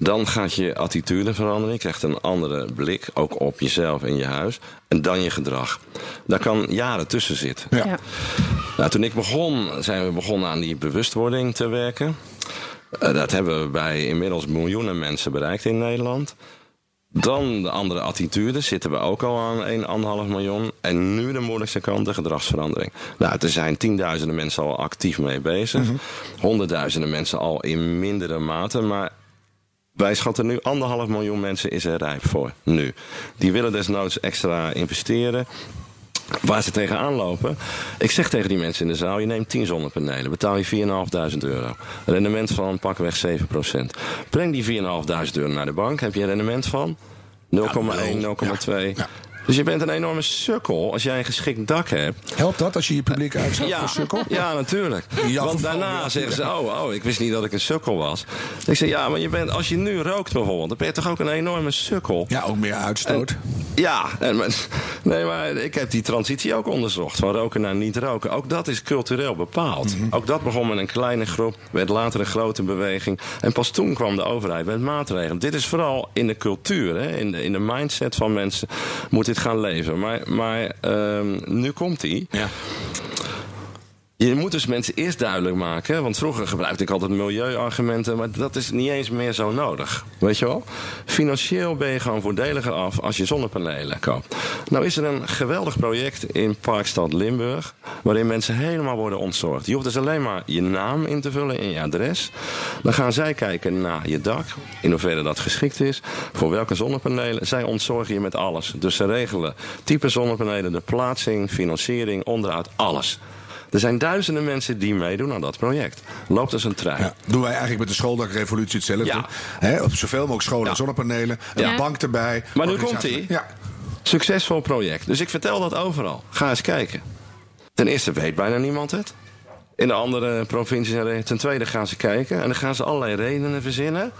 Dan gaat je attitude veranderen. Je krijgt een andere blik, ook op jezelf en je huis. En dan je gedrag. Daar kan jaren tussen zitten. Ja. Nou, toen ik begon, zijn we begonnen aan die bewustwording te werken. Eh, dat hebben we bij inmiddels miljoenen mensen bereikt in Nederland. Dan de andere attitude, zitten we ook al aan 1,5 miljoen. En nu de moeilijkste kant, de gedragsverandering. Nou, er zijn tienduizenden mensen al actief mee bezig. Mhm. Honderdduizenden mensen al in mindere mate. Maar wij schatten nu anderhalf miljoen mensen is er rijp voor. Nu. Die willen desnoods extra investeren. Waar ze tegenaan lopen. Ik zeg tegen die mensen in de zaal: je neemt 10 zonnepanelen, betaal je 4.500 euro. Rendement van pakweg 7%. Breng die 4.500 euro naar de bank, heb je een rendement van 0,1, 0,2. Dus je bent een enorme sukkel als jij een geschikt dak hebt. Helpt dat als je je publiek uitzet ja, voor sukkel? Ja, natuurlijk. Want daarna zeggen ze, oh, oh, ik wist niet dat ik een sukkel was. Ik zeg, ja, maar je bent, als je nu rookt bijvoorbeeld, dan ben je toch ook een enorme sukkel. Ja, ook meer uitstoot. ja, en, nee, maar ik heb die transitie ook onderzocht. Van roken naar niet roken. Ook dat is cultureel bepaald. Mhm. Ook dat begon met een kleine groep, werd later een grote beweging. En pas toen kwam de overheid met maatregelen. Dit is vooral in de cultuur, hè, in, de, in de mindset van mensen. Moet gaan leven. Maar, maar um, nu komt hij. Ja. Je moet dus mensen eerst duidelijk maken. Want vroeger gebruikte ik altijd milieuargumenten. Maar dat is niet eens meer zo nodig. Weet je wel? Financieel ben je gewoon voordeliger af als je zonnepanelen koopt. Nou is er een geweldig project in Parkstad Limburg. Waarin mensen helemaal worden ontzorgd. Je hoeft dus alleen maar je naam in te vullen in je adres. Dan gaan zij kijken naar je dak. In hoeverre dat geschikt is. Voor welke zonnepanelen. Zij ontzorgen je met alles. Dus ze regelen type zonnepanelen, de plaatsing, financiering, onderhoud, alles. Er zijn duizenden mensen die meedoen aan dat project. Loopt als een trein. Ja, doen wij eigenlijk met de schooldakrevolutie hetzelfde. Ja. op zoveel mogelijk scholen ja. zonnepanelen. Een bank erbij. Maar nu komt hij. Ja. Succesvol project. Dus ik vertel dat overal. Ga eens kijken. Ten eerste weet bijna niemand het. In de andere provincies. Ten tweede gaan ze kijken. En dan gaan ze allerlei redenen verzinnen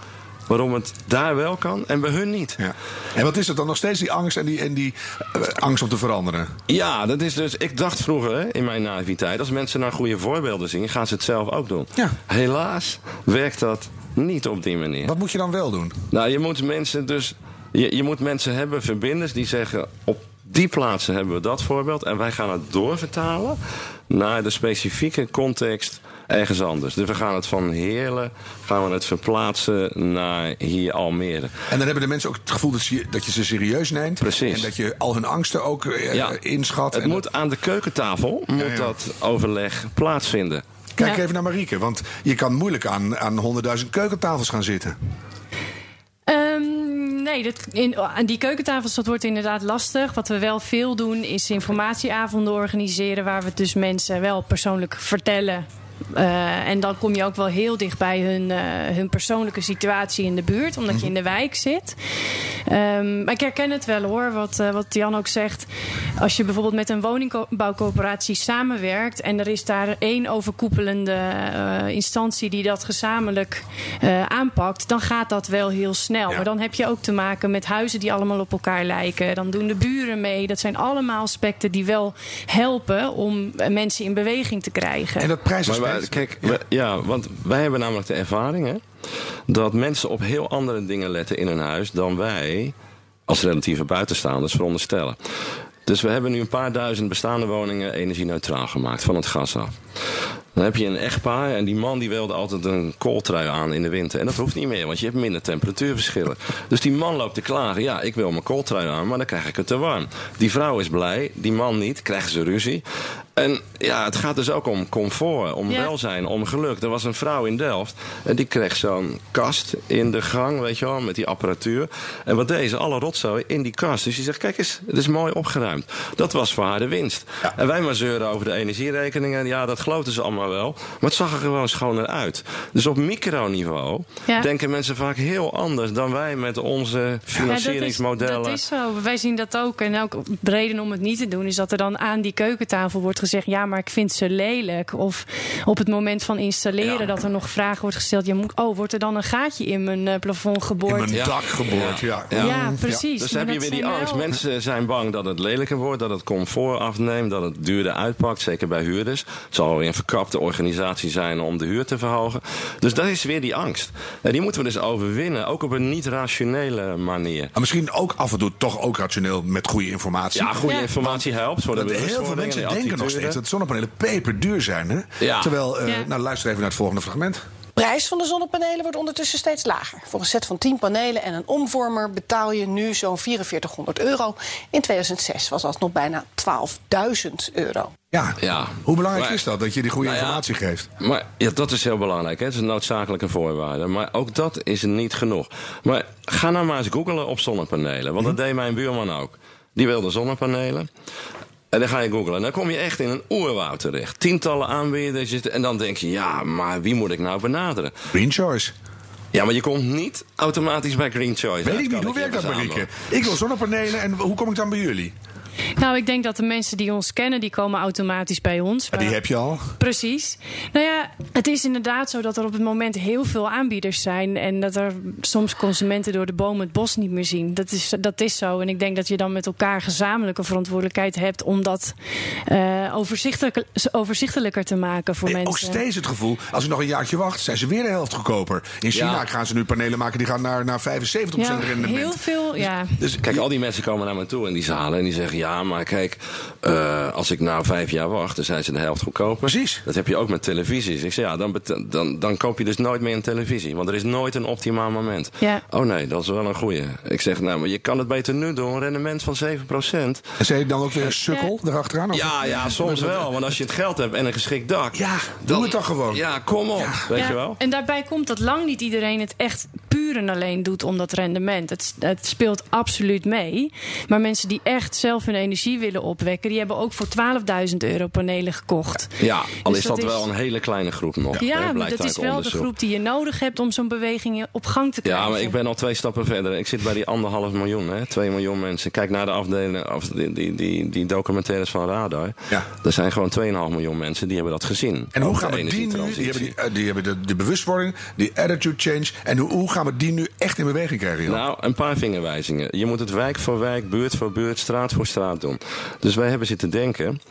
waarom het daar wel kan en bij hun niet. Ja. En wat is het dan nog steeds, die angst en die, en die uh, angst om te veranderen? Ja, dat is dus. Ik dacht vroeger hè, in mijn naïviteit, als mensen naar goede voorbeelden zien, gaan ze het zelf ook doen. Ja. Helaas werkt dat niet op die manier. Wat moet je dan wel doen? Nou, je moet mensen dus. Je, je moet mensen hebben, verbinders, die zeggen op die plaatsen hebben we dat voorbeeld. En wij gaan het doorvertalen naar de specifieke context ergens anders. Dus we gaan het van Heerlen gaan we het verplaatsen naar hier Almere. En dan hebben de mensen ook het gevoel dat je, dat je ze serieus neemt. Precies. En dat je al hun angsten ook uh, ja. inschat. Het moet aan de keukentafel moet dat overleg plaatsvinden. Kijk Ja. even naar Marieke, want je kan moeilijk aan, aan 100.000 keukentafels gaan zitten. Ehm, nee, dat, in, aan die keukentafels dat wordt inderdaad lastig. Wat we wel veel doen is informatieavonden organiseren... waar we dus mensen wel persoonlijk vertellen... Eh, en dan kom je ook wel heel dicht bij hun, eh, hun persoonlijke situatie in de buurt, omdat je in de wijk zit. Ehm, maar ik herken het wel hoor, wat, eh, wat Jan ook zegt. Als je bijvoorbeeld met een woningbouwcoöperatie samenwerkt en er is daar één overkoepelende eh, instantie die dat gezamenlijk eh, aanpakt, dan gaat dat wel heel snel. Ja. Maar dan heb je ook te maken met huizen die allemaal op elkaar lijken. Dan doen de buren mee. Dat zijn allemaal aspecten die wel helpen om mensen in beweging te krijgen. En dat prijsaspect... wij- kijk, ja, want wij hebben namelijk de ervaring hè, dat mensen op heel andere dingen letten in hun huis dan wij als relatieve buitenstaanders veronderstellen. Dus we hebben nu een paar duizend bestaande woningen energie-neutraal gemaakt van het gas af. Dan heb je een echtpaar en die man die wilde altijd een kooltrui aan in de winter. En dat hoeft niet meer, want je hebt minder temperatuurverschillen. Dus die man loopt te klagen. Ja, ik wil mijn kooltrui aan, maar dan krijg ik het te warm. Die vrouw is blij, die man niet, krijgen ze ruzie. En ja, het gaat dus ook om comfort, om Ja. welzijn, om geluk. Er was een vrouw in Delft en die kreeg zo'n kast in de gang, weet je wel, met die apparatuur. En wat deed ze? Alle rotzooi in die kast. Dus die zegt, kijk eens, het is mooi opgeruimd. Dat was voor haar de winst. En wij maar zeuren over de energierekeningen. Ja, dat geloofden ze allemaal wel. Maar het zag er gewoon schoner uit. Dus op microniveau Ja. denken mensen vaak heel anders dan wij met onze financieringsmodellen. Ja, dat, is, dat is zo. Wij zien dat ook. En ook de reden om het niet te doen is dat er dan aan die keukentafel wordt gezegd: ja, maar ik vind ze lelijk. Of op het moment van installeren Ja. dat er nog vragen wordt gesteld: ja, moet, oh, wordt er dan een gaatje in mijn eh, plafond in geboord? mijn Ja. dak geboord, ja. ja. Ja. precies. Dus Maar heb je weer die angst. wel- Mensen zijn bang dat het lelijker wordt, dat het comfort afneemt, dat het duurder uitpakt, zeker bij huurders. Het zal weer een verkapte organisatie zijn om de huur te verhogen. Dus dat is weer die angst. En die moeten we dus overwinnen, ook op een niet-rationele manier. Maar misschien ook af en toe toch ook rationeel met goede informatie. Ja, goede Ja. informatie helpt voor de heel veel mensen denken nog steeds dat zonnepanelen peperduur zijn. Hè? Ja. Terwijl, eh, Ja. nou luister even naar het volgende fragment. prijs van de zonnepanelen wordt ondertussen steeds lager. Voor een set van 10 panelen en een omvormer betaal je nu zo'n 4400 euro. In 2006 was dat nog bijna 12.000 euro. Ja. Ja. Hoe belangrijk Maar- is dat, dat je die goede Nou ja, informatie geeft? Maar ja, dat is heel belangrijk. Hè? Het is een noodzakelijke voorwaarde. Maar ook dat is niet genoeg. Maar ga nou maar eens googelen op zonnepanelen. Want dat deed mijn buurman ook. Die wilde zonnepanelen. En dan ga je googlen. En dan kom je echt in een oerwoud terecht. Tientallen aanbieders. zitten- En dan denk je, ja, maar wie moet ik nou benaderen? Green Choice. Ja, maar je komt niet automatisch bij Green Choice. Weet ik niet, hoe werkt dat. Marieke? Ik wil zonnepanelen en hoe kom ik dan bij jullie? Nou, ik denk dat de mensen die ons kennen, die komen automatisch bij ons. Ja, die Maar- heb je al. Precies. Nou ja, het is inderdaad zo dat er op het moment heel veel aanbieders zijn. En dat er soms consumenten door de bomen het bos niet meer zien. Dat is, dat is zo. En ik denk dat je dan met elkaar gezamenlijke verantwoordelijkheid hebt om dat eh, overzichtelijk, overzichtelijker te maken voor Nee, ook mensen. steeds het gevoel, als ik nog een jaartje wacht, zijn ze weer de helft goedkoper. In China Ja. gaan ze nu panelen maken die gaan naar, naar 75% ja, rendement. heel veel. Ja. Dus Kijk, al die mensen komen naar me toe in die zalen en die zeggen: Ja, maar kijk, eh, als ik nou vijf jaar wacht, dan zijn ze de helft goedkoper. Precies. Dat heb je ook met televisies. Ik zeg: Ja, dan, dan, dan koop je dus nooit meer een televisie, want er is nooit een optimaal moment. Ja. Oh nee, dat is wel een goeie. Ik zeg: Nou, maar je kan het beter nu doen, een rendement van 7%. En zei je dan ook weer een sukkel erachteraan? Of- Ja, ja, soms wel. Want als je het geld hebt en een geschikt dak. Ja, doe het toch gewoon. Ja, kom op. Weet Ja, je wel? En daarbij komt dat lang niet iedereen het echt puur en alleen doet om dat rendement. Het, het speelt absoluut mee. Maar mensen die echt zelf hun energie willen opwekken, die hebben ook voor 12.000 euro panelen gekocht. Ja, al Dus is dat, dat is- wel een hele kleine groep nog. Ja, hè, maar dat is wel de groep die je nodig hebt om zo'n beweging op gang te krijgen. Ja, maar ik ben al twee stappen verder. Ik zit bij die anderhalf miljoen, hè? twee miljoen mensen. Kijk naar de afdelingen, of die, die, die, die documentaires van Radar. Ja. Er zijn gewoon 2,5 miljoen mensen die hebben dat gezien. En hoe gaan de we die nu, die energietransitie. hebben, die, eh, die hebben de, de bewustwording, die attitude change. En hoe, hoe gaan we die nu echt in beweging krijgen? joh? Nou, een paar vingerwijzingen. Je moet het wijk voor wijk, buurt voor buurt, straat voor straat doen. Dus wij hebben zitten denken.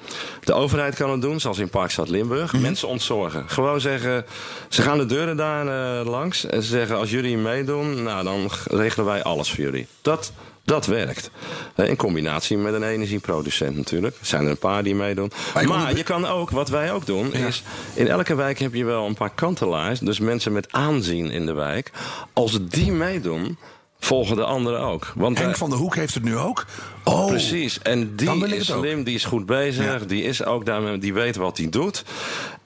De overheid kan het doen, zoals in Parkstad Limburg. Mhm. Mensen ontzorgen. Gewoon zeggen, ze gaan de deuren daar eh, langs. En ze zeggen, als jullie meedoen, nou, dan regelen wij alles voor jullie. Dat, dat werkt. Eh, In combinatie met een energieproducent natuurlijk. Er zijn er een paar die meedoen. Maar je kan ook, wat wij ook doen, is... In elke wijk heb je wel een paar kantelaars. Dus mensen met aanzien in de wijk. Als die meedoen, volgen de anderen ook. Want Henk van der Hoek heeft het nu ook. Oh, Precies, en die is slim, die is goed bezig, Ja. die is ook daarmee, die weet wat hij doet.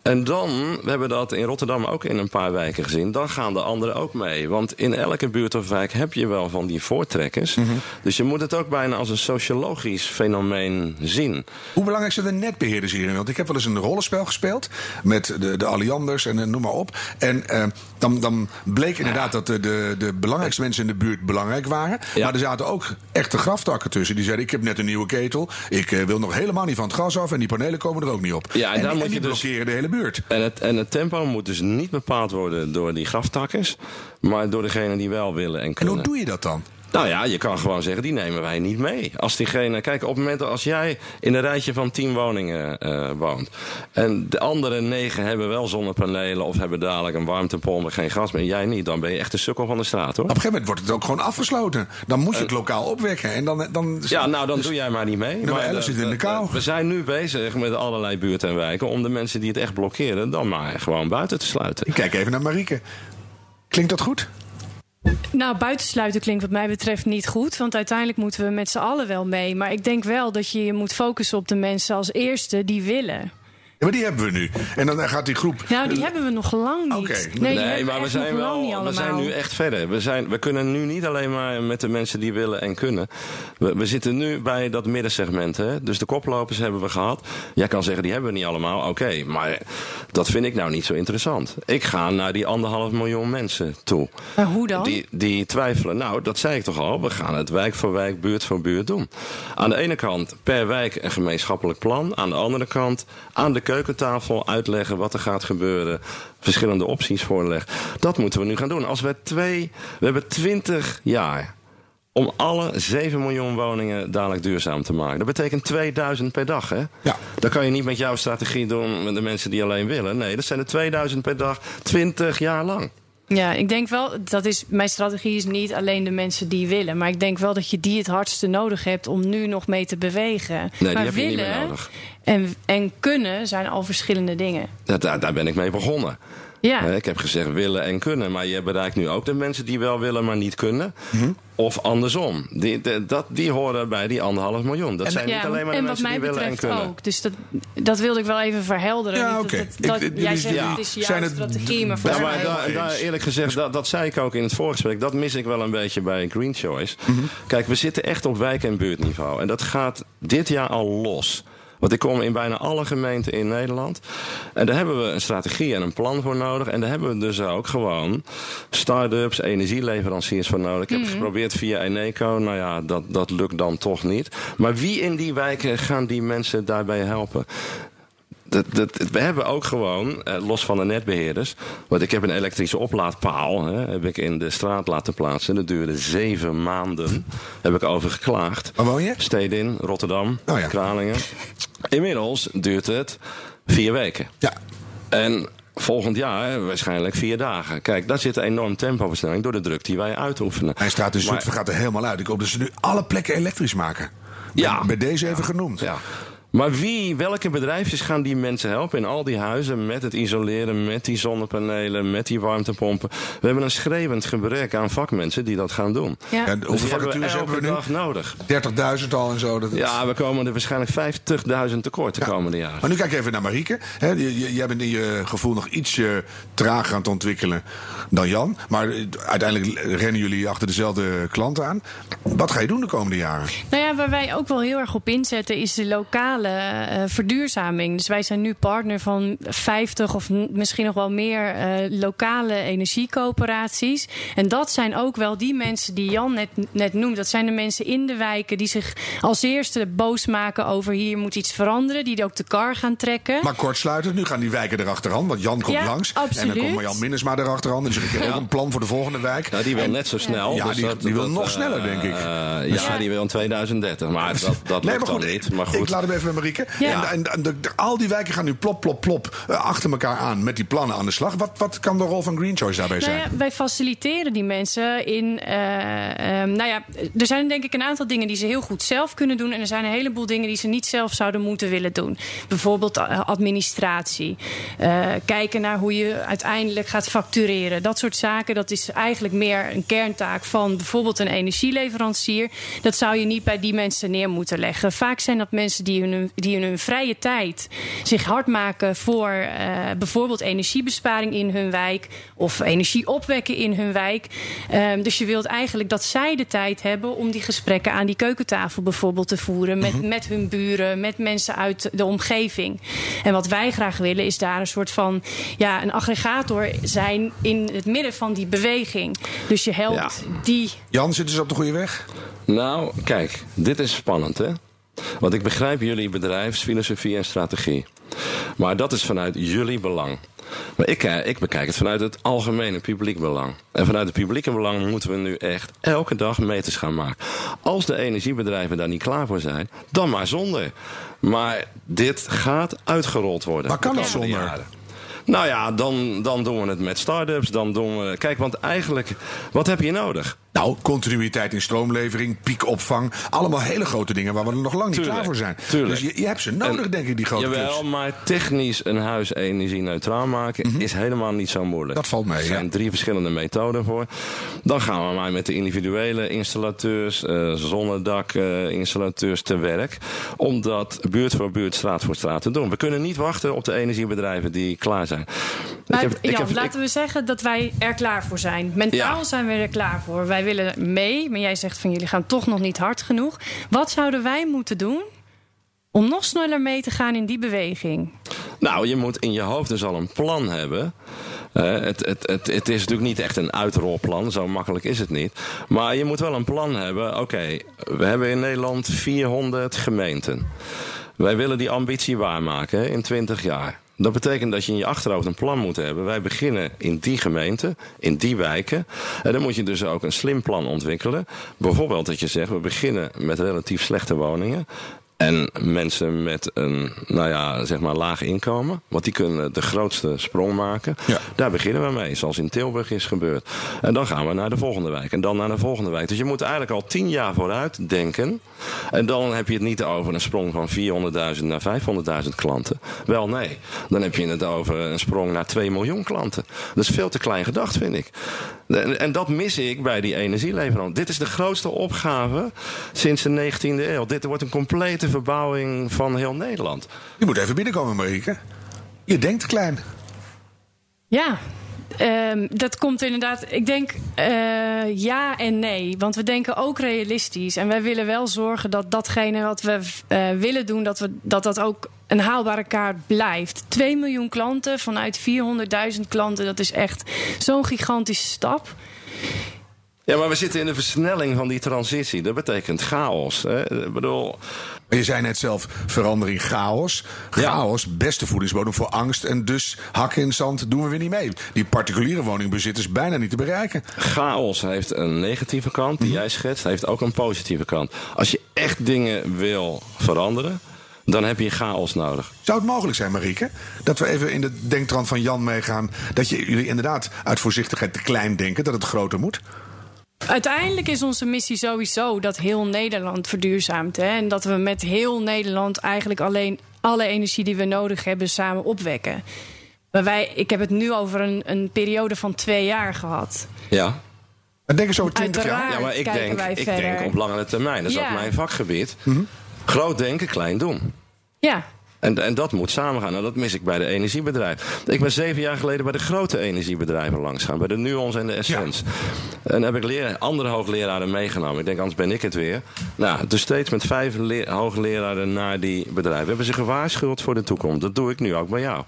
En dan, we hebben dat in Rotterdam ook in een paar wijken gezien, dan gaan de anderen ook mee. Want in elke buurt of wijk heb je wel van die voortrekkers. Mhm. Dus je moet het ook bijna als een sociologisch fenomeen zien. Hoe belangrijk zijn de netbeheerders hierin? Want ik heb wel eens een rollenspel gespeeld met de, de Allianders en eh, noem maar op. En eh, dan, dan bleek inderdaad dat de, de, de belangrijkste mensen in de buurt belangrijk waren. Ja. Maar er zaten ook echte graftakken tussen. Die zeiden: Ik heb net een nieuwe ketel. Ik eh, wil nog helemaal niet van het gas af. En die panelen komen er ook niet op. Ja, en die- moet je dus- de hele buurt. En het, en het tempo moet dus niet bepaald worden door die graftakkers, maar door degenen die wel willen en En kunnen. hoe doe je dat dan? Nou ja, je kan gewoon zeggen, die nemen wij niet mee. Als diegene, kijk, op het moment dat als jij in een rijtje van tien woningen eh, woont. en de andere negen hebben wel zonnepanelen of hebben dadelijk een warmtepomp en geen gas meer. en jij niet, dan ben je echt een sukkel van de straat hoor. Op een gegeven moment wordt het ook gewoon afgesloten. Dan moet je het lokaal opwekken. En dan, dan, Ja, nou dan doe jij maar niet mee. Nummer 11 de- zit in de kou. We zijn nu bezig met allerlei buurten en wijken om de mensen die het echt blokkeren dan maar gewoon buiten te sluiten. Ik kijk even naar Marieke. Klinkt dat goed? Nou, buitensluiten klinkt wat mij betreft niet goed. Want uiteindelijk moeten we met z'n allen wel mee. Maar ik denk wel dat je je moet focussen op de mensen als eerste die willen. Ja, maar die hebben we nu. En dan gaat die groep. Nou, die hebben we nog lang niet. Oké. Nee, maar we zijn, wel, we zijn nu echt verder. We, zijn, we kunnen nu niet alleen maar met de mensen die willen en kunnen. We, we zitten nu bij dat middensegment. Hè? Dus de koplopers hebben we gehad. Jij kan zeggen, die hebben we niet allemaal. Oké, maar dat vind ik nou niet zo interessant. Ik ga naar die anderhalf miljoen mensen toe. Maar hoe dan? Die, die twijfelen. Nou, dat zei ik toch al. We gaan het wijk voor wijk, buurt voor buurt doen. Aan de ene kant per wijk een gemeenschappelijk plan. Aan de andere kant aan de keukentafel uitleggen wat er gaat gebeuren. Verschillende opties voorleggen. Dat moeten we nu gaan doen. Als we twee. We hebben twintig jaar. Om alle 7 miljoen woningen dadelijk duurzaam te maken. Dat betekent 2000 per dag, hè? Ja. Dat kan je niet met jouw strategie doen met de mensen die alleen willen. Nee, dat zijn er 2000 per dag, 20 jaar lang. Ja, ik denk wel, dat is, mijn strategie is niet alleen de mensen die willen. Maar ik denk wel dat je die het hardste nodig hebt om nu nog mee te bewegen. die maar heb je niet meer willen nodig. En, en kunnen zijn al verschillende dingen. Daar, daar ben ik mee begonnen. Ja. Ik heb gezegd willen en kunnen. Maar je bereikt nu ook de mensen die wel willen, maar niet kunnen. Mhm. Of andersom. Die, de- dat, die horen bij die anderhalf miljoen. Dat zijn ja, niet alleen maar de mensen die willen en betreft kunnen. ook. Dus dat, dat wilde ik wel even verhelderen. Ja, Niet oké. jij zegt ja. het is jouw Zijn het strategie, maar voor Ja, maar daar, daar, eerlijk gezegd, dat, dat zei ik ook in het voorgesprek. Dat mis ik wel een beetje bij Green Choice. Mhm. Kijk, we zitten echt op wijk- en buurtniveau. En dat gaat dit jaar al los. Want ik kom in bijna alle gemeenten in Nederland. En daar hebben we een strategie en een plan voor nodig. En daar hebben we dus ook gewoon start-ups, energieleveranciers voor nodig. Ik heb het geprobeerd via Eneco. Nou ja, dat, dat lukt dan toch niet. Maar wie in die wijken gaan die mensen daarbij helpen? Dat, dat, we hebben ook gewoon, eh, los van de netbeheerders. Want ik heb een elektrische oplaadpaal. Hè, heb ik in de straat laten plaatsen. Dat duurde zeven maanden. Heb ik over geklaagd. Waar woon je? Stedin, Rotterdam, Oh ja. Kralingen. Inmiddels duurt het vier weken. Ja. En volgend jaar waarschijnlijk vier dagen. Kijk, daar zit een enorm tempoversnelling door de druk die wij uitoefenen. Mijn straat in Zutphen gaat er helemaal uit. Ik hoop dat ze nu alle plekken elektrisch maken. Ja. Bij deze even genoemd. Ja. Maar wie, welke bedrijfjes gaan die mensen helpen in al die huizen met het isoleren, met die zonnepanelen, met die warmtepompen? We hebben een schreeuwend gebrek aan vakmensen die dat gaan doen. Ja. En Dus hoeveel die hebben we vacatures hebben we nu? dag nodig. 30.000 al en zo. Dat Ja, we komen er waarschijnlijk 50.000 tekort de komende jaren. Maar nu kijk even naar Marieke. Hè, je- je- jij bent in je gevoel nog ietsje trager aan het ontwikkelen dan Jan. Maar eh, uiteindelijk rennen jullie achter dezelfde klanten aan. Wat ga je doen de komende jaren? Nou ja, waar wij ook wel heel erg op inzetten is de lokale eh, verduurzaming. Dus wij zijn nu partner van 50 of misschien nog wel meer eh, lokale energiecoöperaties. En dat zijn ook wel die mensen die Jan net, net noemt. Dat zijn de mensen in de wijken die zich als eerste boos maken over hier moet iets veranderen. Die ook de kar gaan trekken. Maar kortsluitend, nu gaan die wijken erachteraan. Want Jan komt Ja, langs. En dan absoluut. komt Marjan Minnesma erachteraan. Dus ik heb ook een plan voor de volgende wijk. Nou, die wil net zo snel. Ja, dus die- dat- die wil dat, nog eh, sneller, denk ik. ja, Ja. die wil in 2030. Maar dat, dat Nee, lukt maar goed, dan niet. Maar goed. ik laat hem even met Marieke. Ja. En, en, al die wijken gaan nu plop, plop, plop eh, achter elkaar aan met die plannen aan de slag. Wat, wat kan de rol van Green Choice daarbij Nou zijn? ja, wij faciliteren die mensen in. eh, ehm, nou ja, er zijn denk ik een aantal dingen die ze heel goed zelf kunnen doen. En er zijn een heleboel dingen die ze niet zelf zouden moeten willen doen. Bijvoorbeeld eh, administratie. Kijken naar hoe je uiteindelijk gaat factureren. Dat soort zaken. Dat is eigenlijk meer een kerntaak van bijvoorbeeld een energieleverancier. Dat zou je niet bij die mensen neer moeten leggen. Vaak zijn dat mensen die hun hun, die in hun vrije tijd zich hard maken voor uh, bijvoorbeeld energiebesparing in hun wijk of energie opwekken in hun wijk. Um, dus je wilt eigenlijk dat zij de tijd hebben om die gesprekken aan die keukentafel bijvoorbeeld te voeren met, met hun buren, met mensen uit de omgeving. En wat wij graag willen is daar een soort van ja, een aggregator zijn in het midden van die beweging. Dus je helpt die. Jan, zitten ze op de goede weg? Nou, kijk, dit is spannend hè. Want ik begrijp jullie bedrijfsfilosofie en strategie. Maar dat is vanuit jullie belang. Maar ik, eh, ik bekijk het vanuit het algemene publiek belang. En vanuit het publieke belang moeten we nu echt elke dag meters gaan maken. Als de energiebedrijven daar niet klaar voor zijn, dan maar zonder. Maar dit gaat uitgerold worden. Maar kan het zonder? Jaren. Nou ja, dan, dan doen we het met start-ups. Dan doen we. Kijk, want eigenlijk, wat heb je nodig? Nou, continuïteit in stroomlevering, piekopvang. Allemaal hele grote dingen waar we er nog lang niet klaar voor zijn. Tuurlijk. Dus je, je hebt ze nodig, denk ik, die grote Jawel, clubs. maar technisch een huis energie-neutraal maken Mhm. is helemaal niet zo moeilijk. Dat valt mee, Er zijn ja. drie verschillende methoden voor. Dan gaan we maar met de individuele installateurs, eh zonnedakinstallateurs te werk. Om dat buurt voor buurt, straat voor straat te doen. We kunnen niet wachten op de energiebedrijven die klaar zijn. Maar Ik heb- ik Jan, heb- ik- laten we zeggen dat wij er klaar voor zijn. Mentaal Ja. zijn we er klaar voor. Wij willen mee, maar jij zegt van jullie gaan toch nog niet hard genoeg. Wat zouden wij moeten doen om nog sneller mee te gaan in die beweging? Nou, je moet in je hoofd dus al een plan hebben. Eh, het, het, het, het is natuurlijk niet echt een uitrolplan, zo makkelijk is het niet. Maar je moet wel een plan hebben. Oké, we hebben in Nederland 400 gemeenten. Wij willen die ambitie waarmaken in 20 jaar. Dat betekent dat je in je achterhoofd een plan moet hebben. Wij beginnen in die gemeente, in die wijken. En dan moet je dus ook een slim plan ontwikkelen. Bijvoorbeeld dat je zegt, we beginnen met relatief slechte woningen. En mensen met een, nou ja, zeg maar laag inkomen. Want die kunnen de grootste sprong maken. Ja. Daar beginnen we mee, zoals in Tilburg is gebeurd. En dan gaan we naar de volgende wijk. En dan naar de volgende wijk. Dus je moet eigenlijk al tien jaar vooruit denken. En dan heb je het niet over een sprong van 400.000 naar 500.000 klanten. Wel nee, dan heb je het over een sprong naar 2 miljoen klanten. Dat is veel te klein gedacht, vind ik. En, en dat mis ik bij die energieleverant. Dit is de grootste opgave sinds de 19e eeuw. Dit wordt een complete verbouwing van heel Nederland. Je moet even binnenkomen, Marieke. Je denkt klein. Ja, ehm, dat komt inderdaad. Ik denk eh, ja en nee. Want we denken ook realistisch. En wij willen wel zorgen dat datgene wat we eh, willen doen, dat, we, dat dat ook een haalbare kaart blijft. 2 miljoen klanten vanuit 400.000 klanten. Dat is echt zo'n gigantische stap. Ja, maar we zitten in de versnelling van die transitie. Dat betekent chaos. Hè? Ik bedoel, je zei net zelf, verandering chaos. Chaos, beste voedingsbodem voor angst. En dus hakken in zand doen we weer niet mee. Die particuliere woningbezitters bijna niet te bereiken. chaos heeft een negatieve kant, die jij schetst, heeft ook een positieve kant. Als je echt dingen wil veranderen, dan heb je chaos nodig. Zou het mogelijk zijn, Marieke, dat we even in de denktrand van Jan meegaan... dat je, jullie inderdaad uit voorzichtigheid te klein denken, dat het groter moet? Uiteindelijk is onze missie sowieso dat heel Nederland verduurzaamt. Hè? En dat we met heel Nederland eigenlijk alleen alle energie die we nodig hebben samen opwekken. Maar wij, ik heb het nu over een, een periode van twee jaar gehad. Ja, En denk eens over 20 jaar. Uiteraard. ja maar ik denk, ik verder. denk op langere termijn. Dat is Ja. ook mijn vakgebied. Groot denken, klein doen. Ja, En, en dat moet samengaan. En dat mis ik bij de energiebedrijven. Ik ben zeven jaar geleden bij de grote energiebedrijven langs gaan. Bij de Nuons en de Essence. En heb ik leer, andere hoogleraren meegenomen. Ik denk, anders ben ik het weer. Nou, dus steeds met vijf hoogleraren naar die bedrijven. Hebben ze gewaarschuwd voor de toekomst. Dat doe ik nu ook bij jou.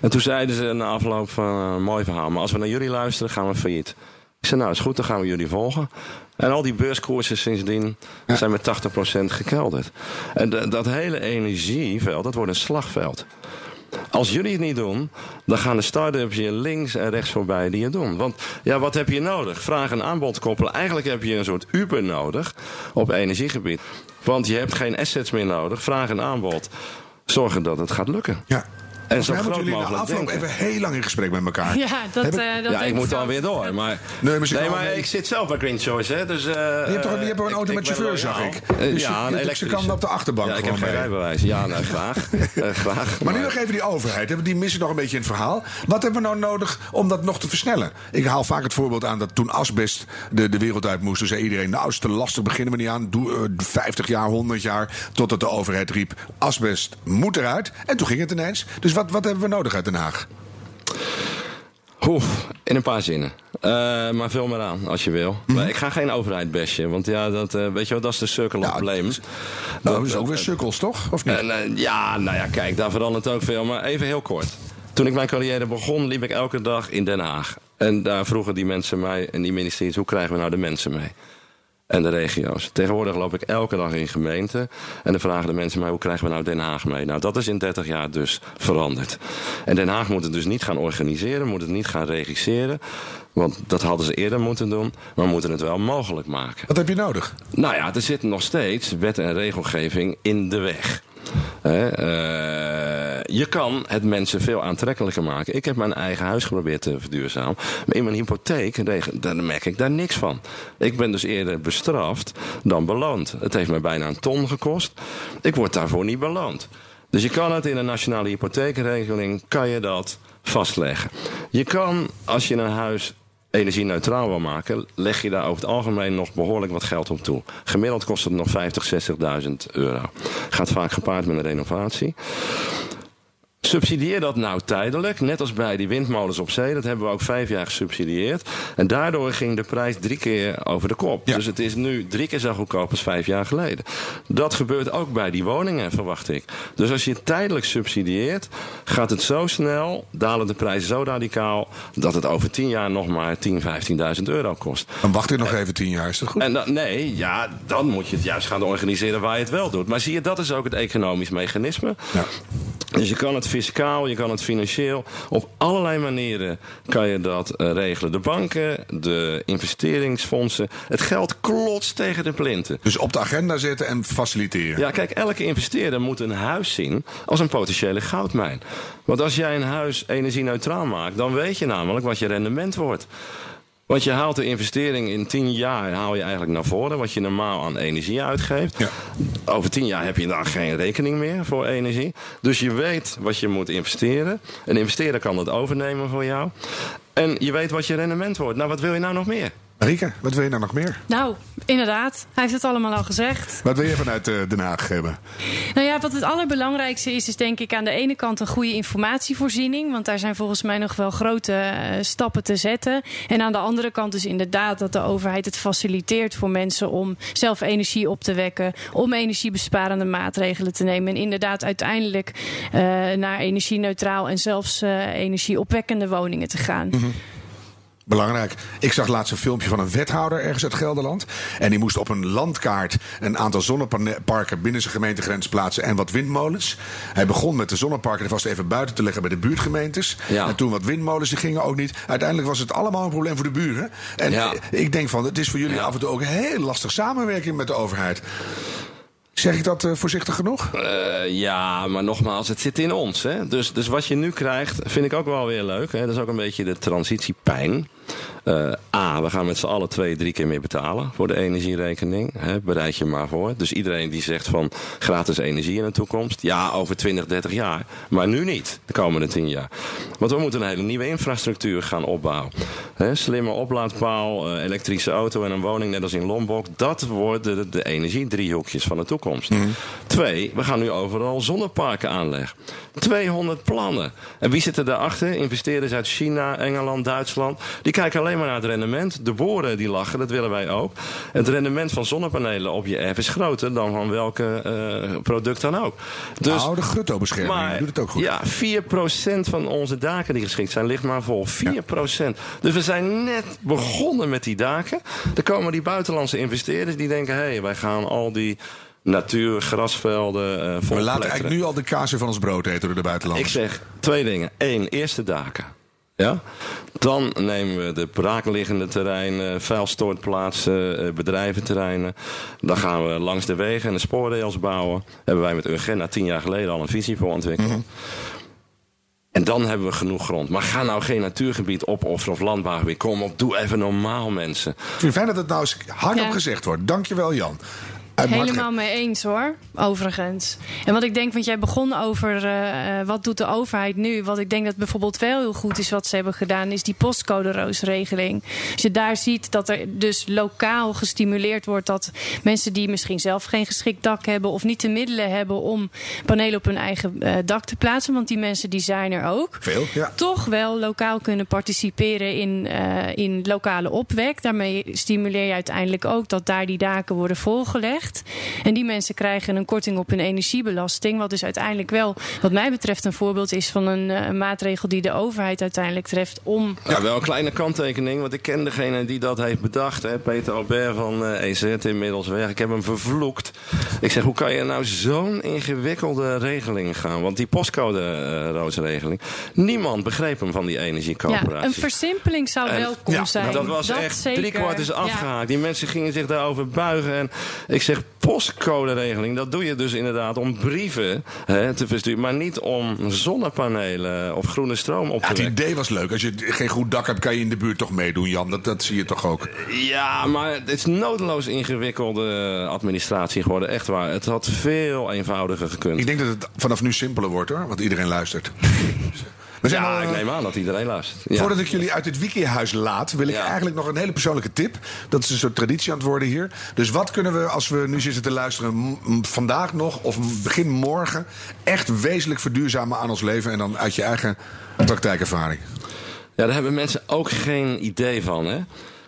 En toen zeiden ze na afloop van, eh, mooi verhaal. Maar als we naar jullie luisteren, gaan we failliet. Ik zei, nou is goed, dan gaan we jullie volgen. En al die beurskoersen sindsdien zijn met 80% gekelderd. En de- dat hele energieveld, dat wordt een slagveld. Als jullie het niet doen, dan gaan de start-ups je links en rechts voorbij die het doen. Want ja, wat heb je nodig? Vraag en aanbod koppelen. Eigenlijk heb je een soort Uber nodig op energiegebied. Want je hebt geen assets meer nodig. Vraag en aanbod. Zorgen dat het gaat lukken. Ja. Volgens zo groot jullie na mogelijk afloop denken. even heel lang in gesprek met elkaar. <laughs> Ja, dat, ik- eh, dat ja, ik moet wel. dan weer door. Maar, Nee, maar nee, kan- ik zit zelf bij Green Choice, hè. Dus, eh, Je hebt toch, je hebt een ik- auto ik met chauffeur, zag ik. Eh, Dus je- ja, je- een ze elektrische. kan op de achterbank Ja, ik heb geen mee. rijbewijs. Ja, nou, <laughs> graag. Eh, graag. Maar nu nog even die overheid. hè, Die missen nog een beetje in het verhaal. Wat hebben we nou nodig om dat nog te versnellen? Ik haal vaak het voorbeeld aan dat toen asbest de, de wereld uit moest. Toen zei iedereen, nou is te lastig, beginnen we niet aan. Doe eh, 50 jaar, 100 jaar. Totdat de overheid riep, asbest moet eruit. En toen ging het ineens. Dus wat, wat hebben we nodig uit Den Haag? Oef, in een paar zinnen. Eh, maar vul maar aan, als je wil. Maar ik ga geen overheid bashen, want ja, dat, eh, weet je wel, dat is de circle of Ja, blame. Nou, dat is ook dat- weer sukkels, toch? Of niet? Eh, ja, nou ja, kijk, daar verandert ook veel. Maar even heel kort. Toen ik mijn carrière begon, liep ik elke dag in Den Haag. En daar vroegen die mensen mij en die ministeries, hoe krijgen we nou de mensen mee? En de regio's. Tegenwoordig loop ik elke dag in gemeenten. En dan vragen de mensen mij, hoe krijgen we nou Den Haag mee? Nou, dat is in 30 jaar dus veranderd. En Den Haag moet het dus niet gaan organiseren, moet het niet gaan regisseren. Want dat hadden ze eerder moeten doen. Maar moeten het wel mogelijk maken. Wat heb je nodig? Nou ja, er zit nog steeds wet en regelgeving in de weg. Eh, je kan het mensen veel aantrekkelijker maken. Ik heb mijn eigen huis geprobeerd te verduurzamen. Maar in mijn hypotheek daar merk ik daar niks van. Ik ben dus eerder bestraft dan beloond. Het heeft mij bijna een ton gekost. Ik word daarvoor niet beloond. Dus je kan het in een nationale hypotheekregeling kan je dat vastleggen. Je kan, als je een huis energie-neutraal wil maken, leg je daar over het algemeen nog behoorlijk wat geld op toe. Gemiddeld kost het nog 50, 60.000 euro. Gaat vaak gepaard met een renovatie. Subsidieer dat nou tijdelijk, net als bij die windmolens op zee. Dat hebben we ook vijf jaar gesubsidieerd. En daardoor ging de prijs drie keer over de kop. Ja. Dus het is nu drie keer zo goedkoop als vijf jaar geleden. Dat gebeurt ook bij die woningen, verwacht ik. Dus als je het tijdelijk subsidieert, gaat het zo snel, dalen de prijzen zo radicaal, dat het over tien jaar nog maar 10.000, 15.000 euro kost. Dan wacht ik nog even tien jaar, is dat goed? En dan, nee, ja, dan moet je het juist gaan organiseren waar je het wel doet. Maar zie je, dat is ook het economisch mechanisme. Ja. Dus je kan het fiscaal, je kan het financieel. Op allerlei manieren kan je dat eh, regelen. De banken, de investeringsfondsen. Het geld klotst tegen de plinten. Dus op de agenda zetten en faciliteren. Ja, kijk, elke investeerder moet een huis zien als een potentiële goudmijn. Want als jij een huis energie-neutraal maakt, dan weet je namelijk wat je rendement wordt. Want je haalt de investering in 10 jaar haal je eigenlijk naar voren, wat je normaal aan energie uitgeeft. Ja. Over 10 jaar heb je dan geen rekening meer voor energie. Dus je weet wat je moet investeren. Een investeerder kan dat overnemen voor jou. En je weet wat je rendement wordt. Nou, wat wil je nou nog meer? Marieke, wat wil je nou nog meer? Nou, inderdaad. Hij heeft het allemaal al gezegd. Wat wil je vanuit eh, Den Haag hebben? Nou ja, wat het allerbelangrijkste is, is denk ik aan de ene kant een goede informatievoorziening. Want daar zijn volgens mij nog wel grote eh, stappen te zetten. En aan de andere kant dus inderdaad dat de overheid het faciliteert voor mensen om zelf energie op te wekken. Om energiebesparende maatregelen te nemen. En inderdaad uiteindelijk eh, naar energie-neutraal en zelfs energieopwekkende woningen te gaan. Belangrijk. Ik zag laatst een filmpje van een wethouder ergens uit Gelderland. En die moest op een landkaart een aantal zonneparken binnen zijn gemeentegrens plaatsen en wat windmolens. Hij begon met de zonneparken er vast even buiten te leggen bij de buurtgemeentes. Ja. En toen wat windmolens, die gingen ook niet. Uiteindelijk was het allemaal een probleem voor de buren. En Ja. ik denk van, het is voor jullie Ja. af en toe ook heel lastig samenwerking met de overheid. Zeg ik dat eh, voorzichtig genoeg? Eh, ja, maar nogmaals, het zit in ons. Hè? Dus, dus wat je nu krijgt, vind ik ook wel weer leuk. Hè? Dat is ook een beetje de transitiepijn. Eh, A, we gaan met z'n allen twee, drie keer meer betalen voor de energierekening. Bereid je maar voor. Dus iedereen die zegt van gratis energie in de toekomst. Ja, over 20, 30 jaar. Maar nu niet, de komende 10 jaar. Want we moeten een hele nieuwe infrastructuur gaan opbouwen. Slimme oplaadpaal, eh, elektrische auto en een woning net als in Lombok. Dat worden de, de energiedriehoekjes van de toekomst. Twee, we gaan nu overal zonneparken aanleggen. 200 plannen. En wie zit er daarachter? Investeerders uit China, Engeland, Duitsland. Die kijken alleen maar naar het rendement. De boeren die lachen, dat willen wij ook. Het rendement van zonnepanelen op je erf is groter dan van welke eh, product dan ook. Dus, nou, de gutto-bescherming die doet het ook goed. Ja, 4% van onze daken die geschikt zijn, ligt maar vol. 4%. Dus we zijn net begonnen met die daken. Er komen die buitenlandse investeerders die denken... hé, hey, wij gaan al die natuur, grasvelden uh, We laten eigenlijk nu al de kaas van ons brood eten door de Ik buitenlanders. zeg twee dingen. Eén, eerste daken. Ja? Dan nemen we de braakliggende terreinen, vuilstortplaatsen, eh, bedrijventerreinen. Dan gaan we langs de wegen en de spoorrails bouwen. Hebben wij met Urgenda tien jaar geleden al een visie voor ontwikkeld. En dan hebben we genoeg grond. Maar ga nou geen natuurgebied opofferen of landbouwgebied. Kom op, doe even normaal, mensen. Ik vind het fijn dat het nou eens hardop Ja. gezegd wordt. Dankjewel, Jan. Helemaal mee eens hoor, overigens. En wat ik denk, want jij begon over eh, eh, wat doet de overheid nu. Wat ik denk dat bijvoorbeeld wel heel goed is wat ze hebben gedaan, is die postcode-roosregeling. Als je daar ziet dat er dus lokaal gestimuleerd wordt dat mensen die misschien zelf geen geschikt dak hebben of niet de middelen hebben om panelen op hun eigen eh, dak te plaatsen, want die mensen die zijn er ook Veel, ja. toch wel lokaal kunnen participeren in, in lokale opwek. Daarmee stimuleer je uiteindelijk ook dat daar die daken worden volgelegd. En die mensen krijgen een korting op hun energiebelasting. Wat dus uiteindelijk wel, wat mij betreft, een voorbeeld is van een, eh, een maatregel die de overheid uiteindelijk treft om. Ja, wel een kleine kanttekening, want ik ken degene die dat heeft bedacht. Hè, Peter Albert van eh, EZ inmiddels weg. Ik heb hem vervloekt. Ik zeg, hoe kan je nou zo'n ingewikkelde regeling gaan? Want die postcode-roodsregeling, niemand begreep hem van die Ja, energiecoöperatie. een versimpeling zou En- welkom ja, zijn. Dat was echt zeker. drie kwart is Ja. afgehaakt. Die mensen gingen zich daarover buigen. En ik zeg, postcode-regeling, dat doe je dus inderdaad om brieven hè, te versturen. Maar niet om zonnepanelen of groene stroom op Ja, te het wekken. idee was leuk. Als je geen goed dak hebt, kan je in de buurt toch meedoen, Jan. Dat, dat zie je toch ook. Ja, maar het is nodeloos ingewikkelde administratie geworden. Echt waar. Het had veel eenvoudiger gekund. Ik denk dat het vanaf nu simpeler wordt, hoor. Want iedereen luistert. <laughs> We zijn ja, al, ik eh, neem aan dat iedereen luistert. Ja. Voordat ik jullie uit dit wikihuis laat, wil ik Ja. eigenlijk nog een hele persoonlijke tip. Dat is een soort traditie aan het worden hier. Dus wat kunnen we, als we nu zitten te luisteren, vandaag nog of begin morgen, echt wezenlijk verduurzamen aan ons leven en dan uit je eigen praktijkervaring? Ja, daar hebben mensen ook geen idee van. Hè?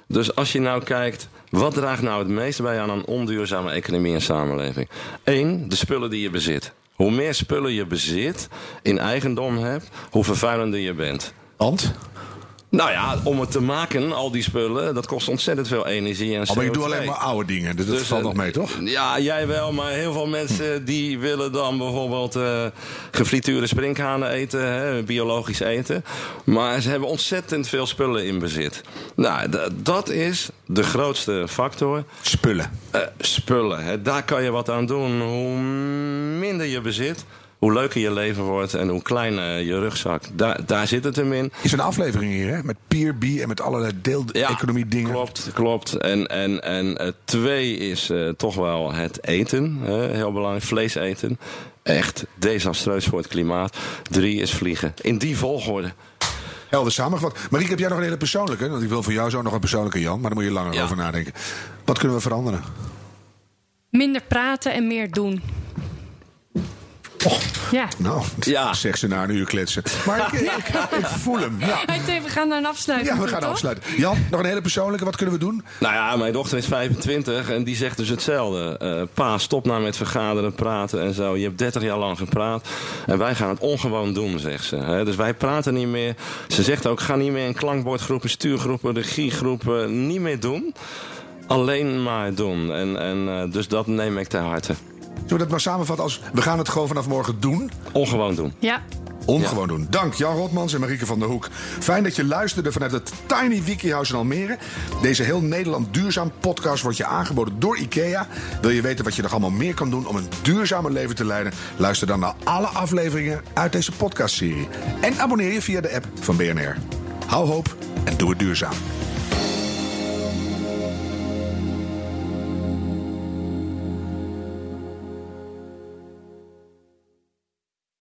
Dus als je nou kijkt, wat draagt nou het meeste bij aan een onduurzame economie en samenleving? Eén, de spullen die je bezit. Hoe meer spullen je bezit, in eigendom hebt, hoe vervuilender je bent. Want? Nou ja, om het te maken, al die spullen, dat kost ontzettend veel energie en CO2. Oh, maar ik doe alleen maar oude dingen. Dus dat Dus, valt eh, nog mee, toch? Ja, jij wel, maar heel veel mensen die willen dan bijvoorbeeld eh gefrituurde sprinkhanen eten, hè, biologisch eten. Maar ze hebben ontzettend veel spullen in bezit. Nou, dat is de grootste factor. Spullen. Eh, spullen, hè. daar kan je wat aan doen. Hoe minder je bezit, hoe leuker je leven wordt en hoe kleiner je rugzak. Daar, daar zit het hem in. Is een aflevering hier, hè? Met peer B en met allerlei deel-economie dingen. Klopt, klopt. En, en, en eh, twee is eh, toch wel het eten. hè, heel belangrijk. Vlees eten. Echt desastreus voor het klimaat. Drie is vliegen. In die volgorde. Helder samengevat. Marieke, heb jij nog een hele persoonlijke? Want ik wil voor jou zo nog een persoonlijke, Jan. Maar daar moet je langer Ja. over nadenken. Wat kunnen we veranderen? Minder praten en meer doen. Ja. Nou, Ja. zeg ze na een uur kletsen. Maar ik, ik, ik voel hem. Ja. We gaan naar een afsluiting. ja, we gaan toch? afsluiten. Jan, nog een hele persoonlijke. Wat kunnen we doen? Nou ja, mijn dochter is 25 en die zegt dus hetzelfde. Eh, pa, stop nou met vergaderen, praten en zo. Je hebt 30 jaar lang gepraat. En wij gaan het ongewoon doen, zegt ze. Hè. Dus wij praten niet meer. Ze zegt ook, ga niet meer in klankbordgroepen, stuurgroepen, regiegroepen. Niet meer doen. Alleen maar doen. En, en, eh, dus dat neem ik ter harte. Zullen we dat maar samenvatten als... we gaan het gewoon vanaf morgen doen? Ongewoon doen. Ja. Ongewoon doen. Dank Jan Rotmans en Marieke van der Hoek. Fijn dat je luisterde vanuit het Tiny Wikihuis in Almere. Deze heel Nederland duurzaam podcast wordt je aangeboden door IKEA. Wil je weten wat je nog allemaal meer kan doen om een duurzamer leven te leiden? Luister dan naar alle afleveringen uit deze podcastserie. En abonneer je via de app van BNR. Hou hoop en doe het duurzaam.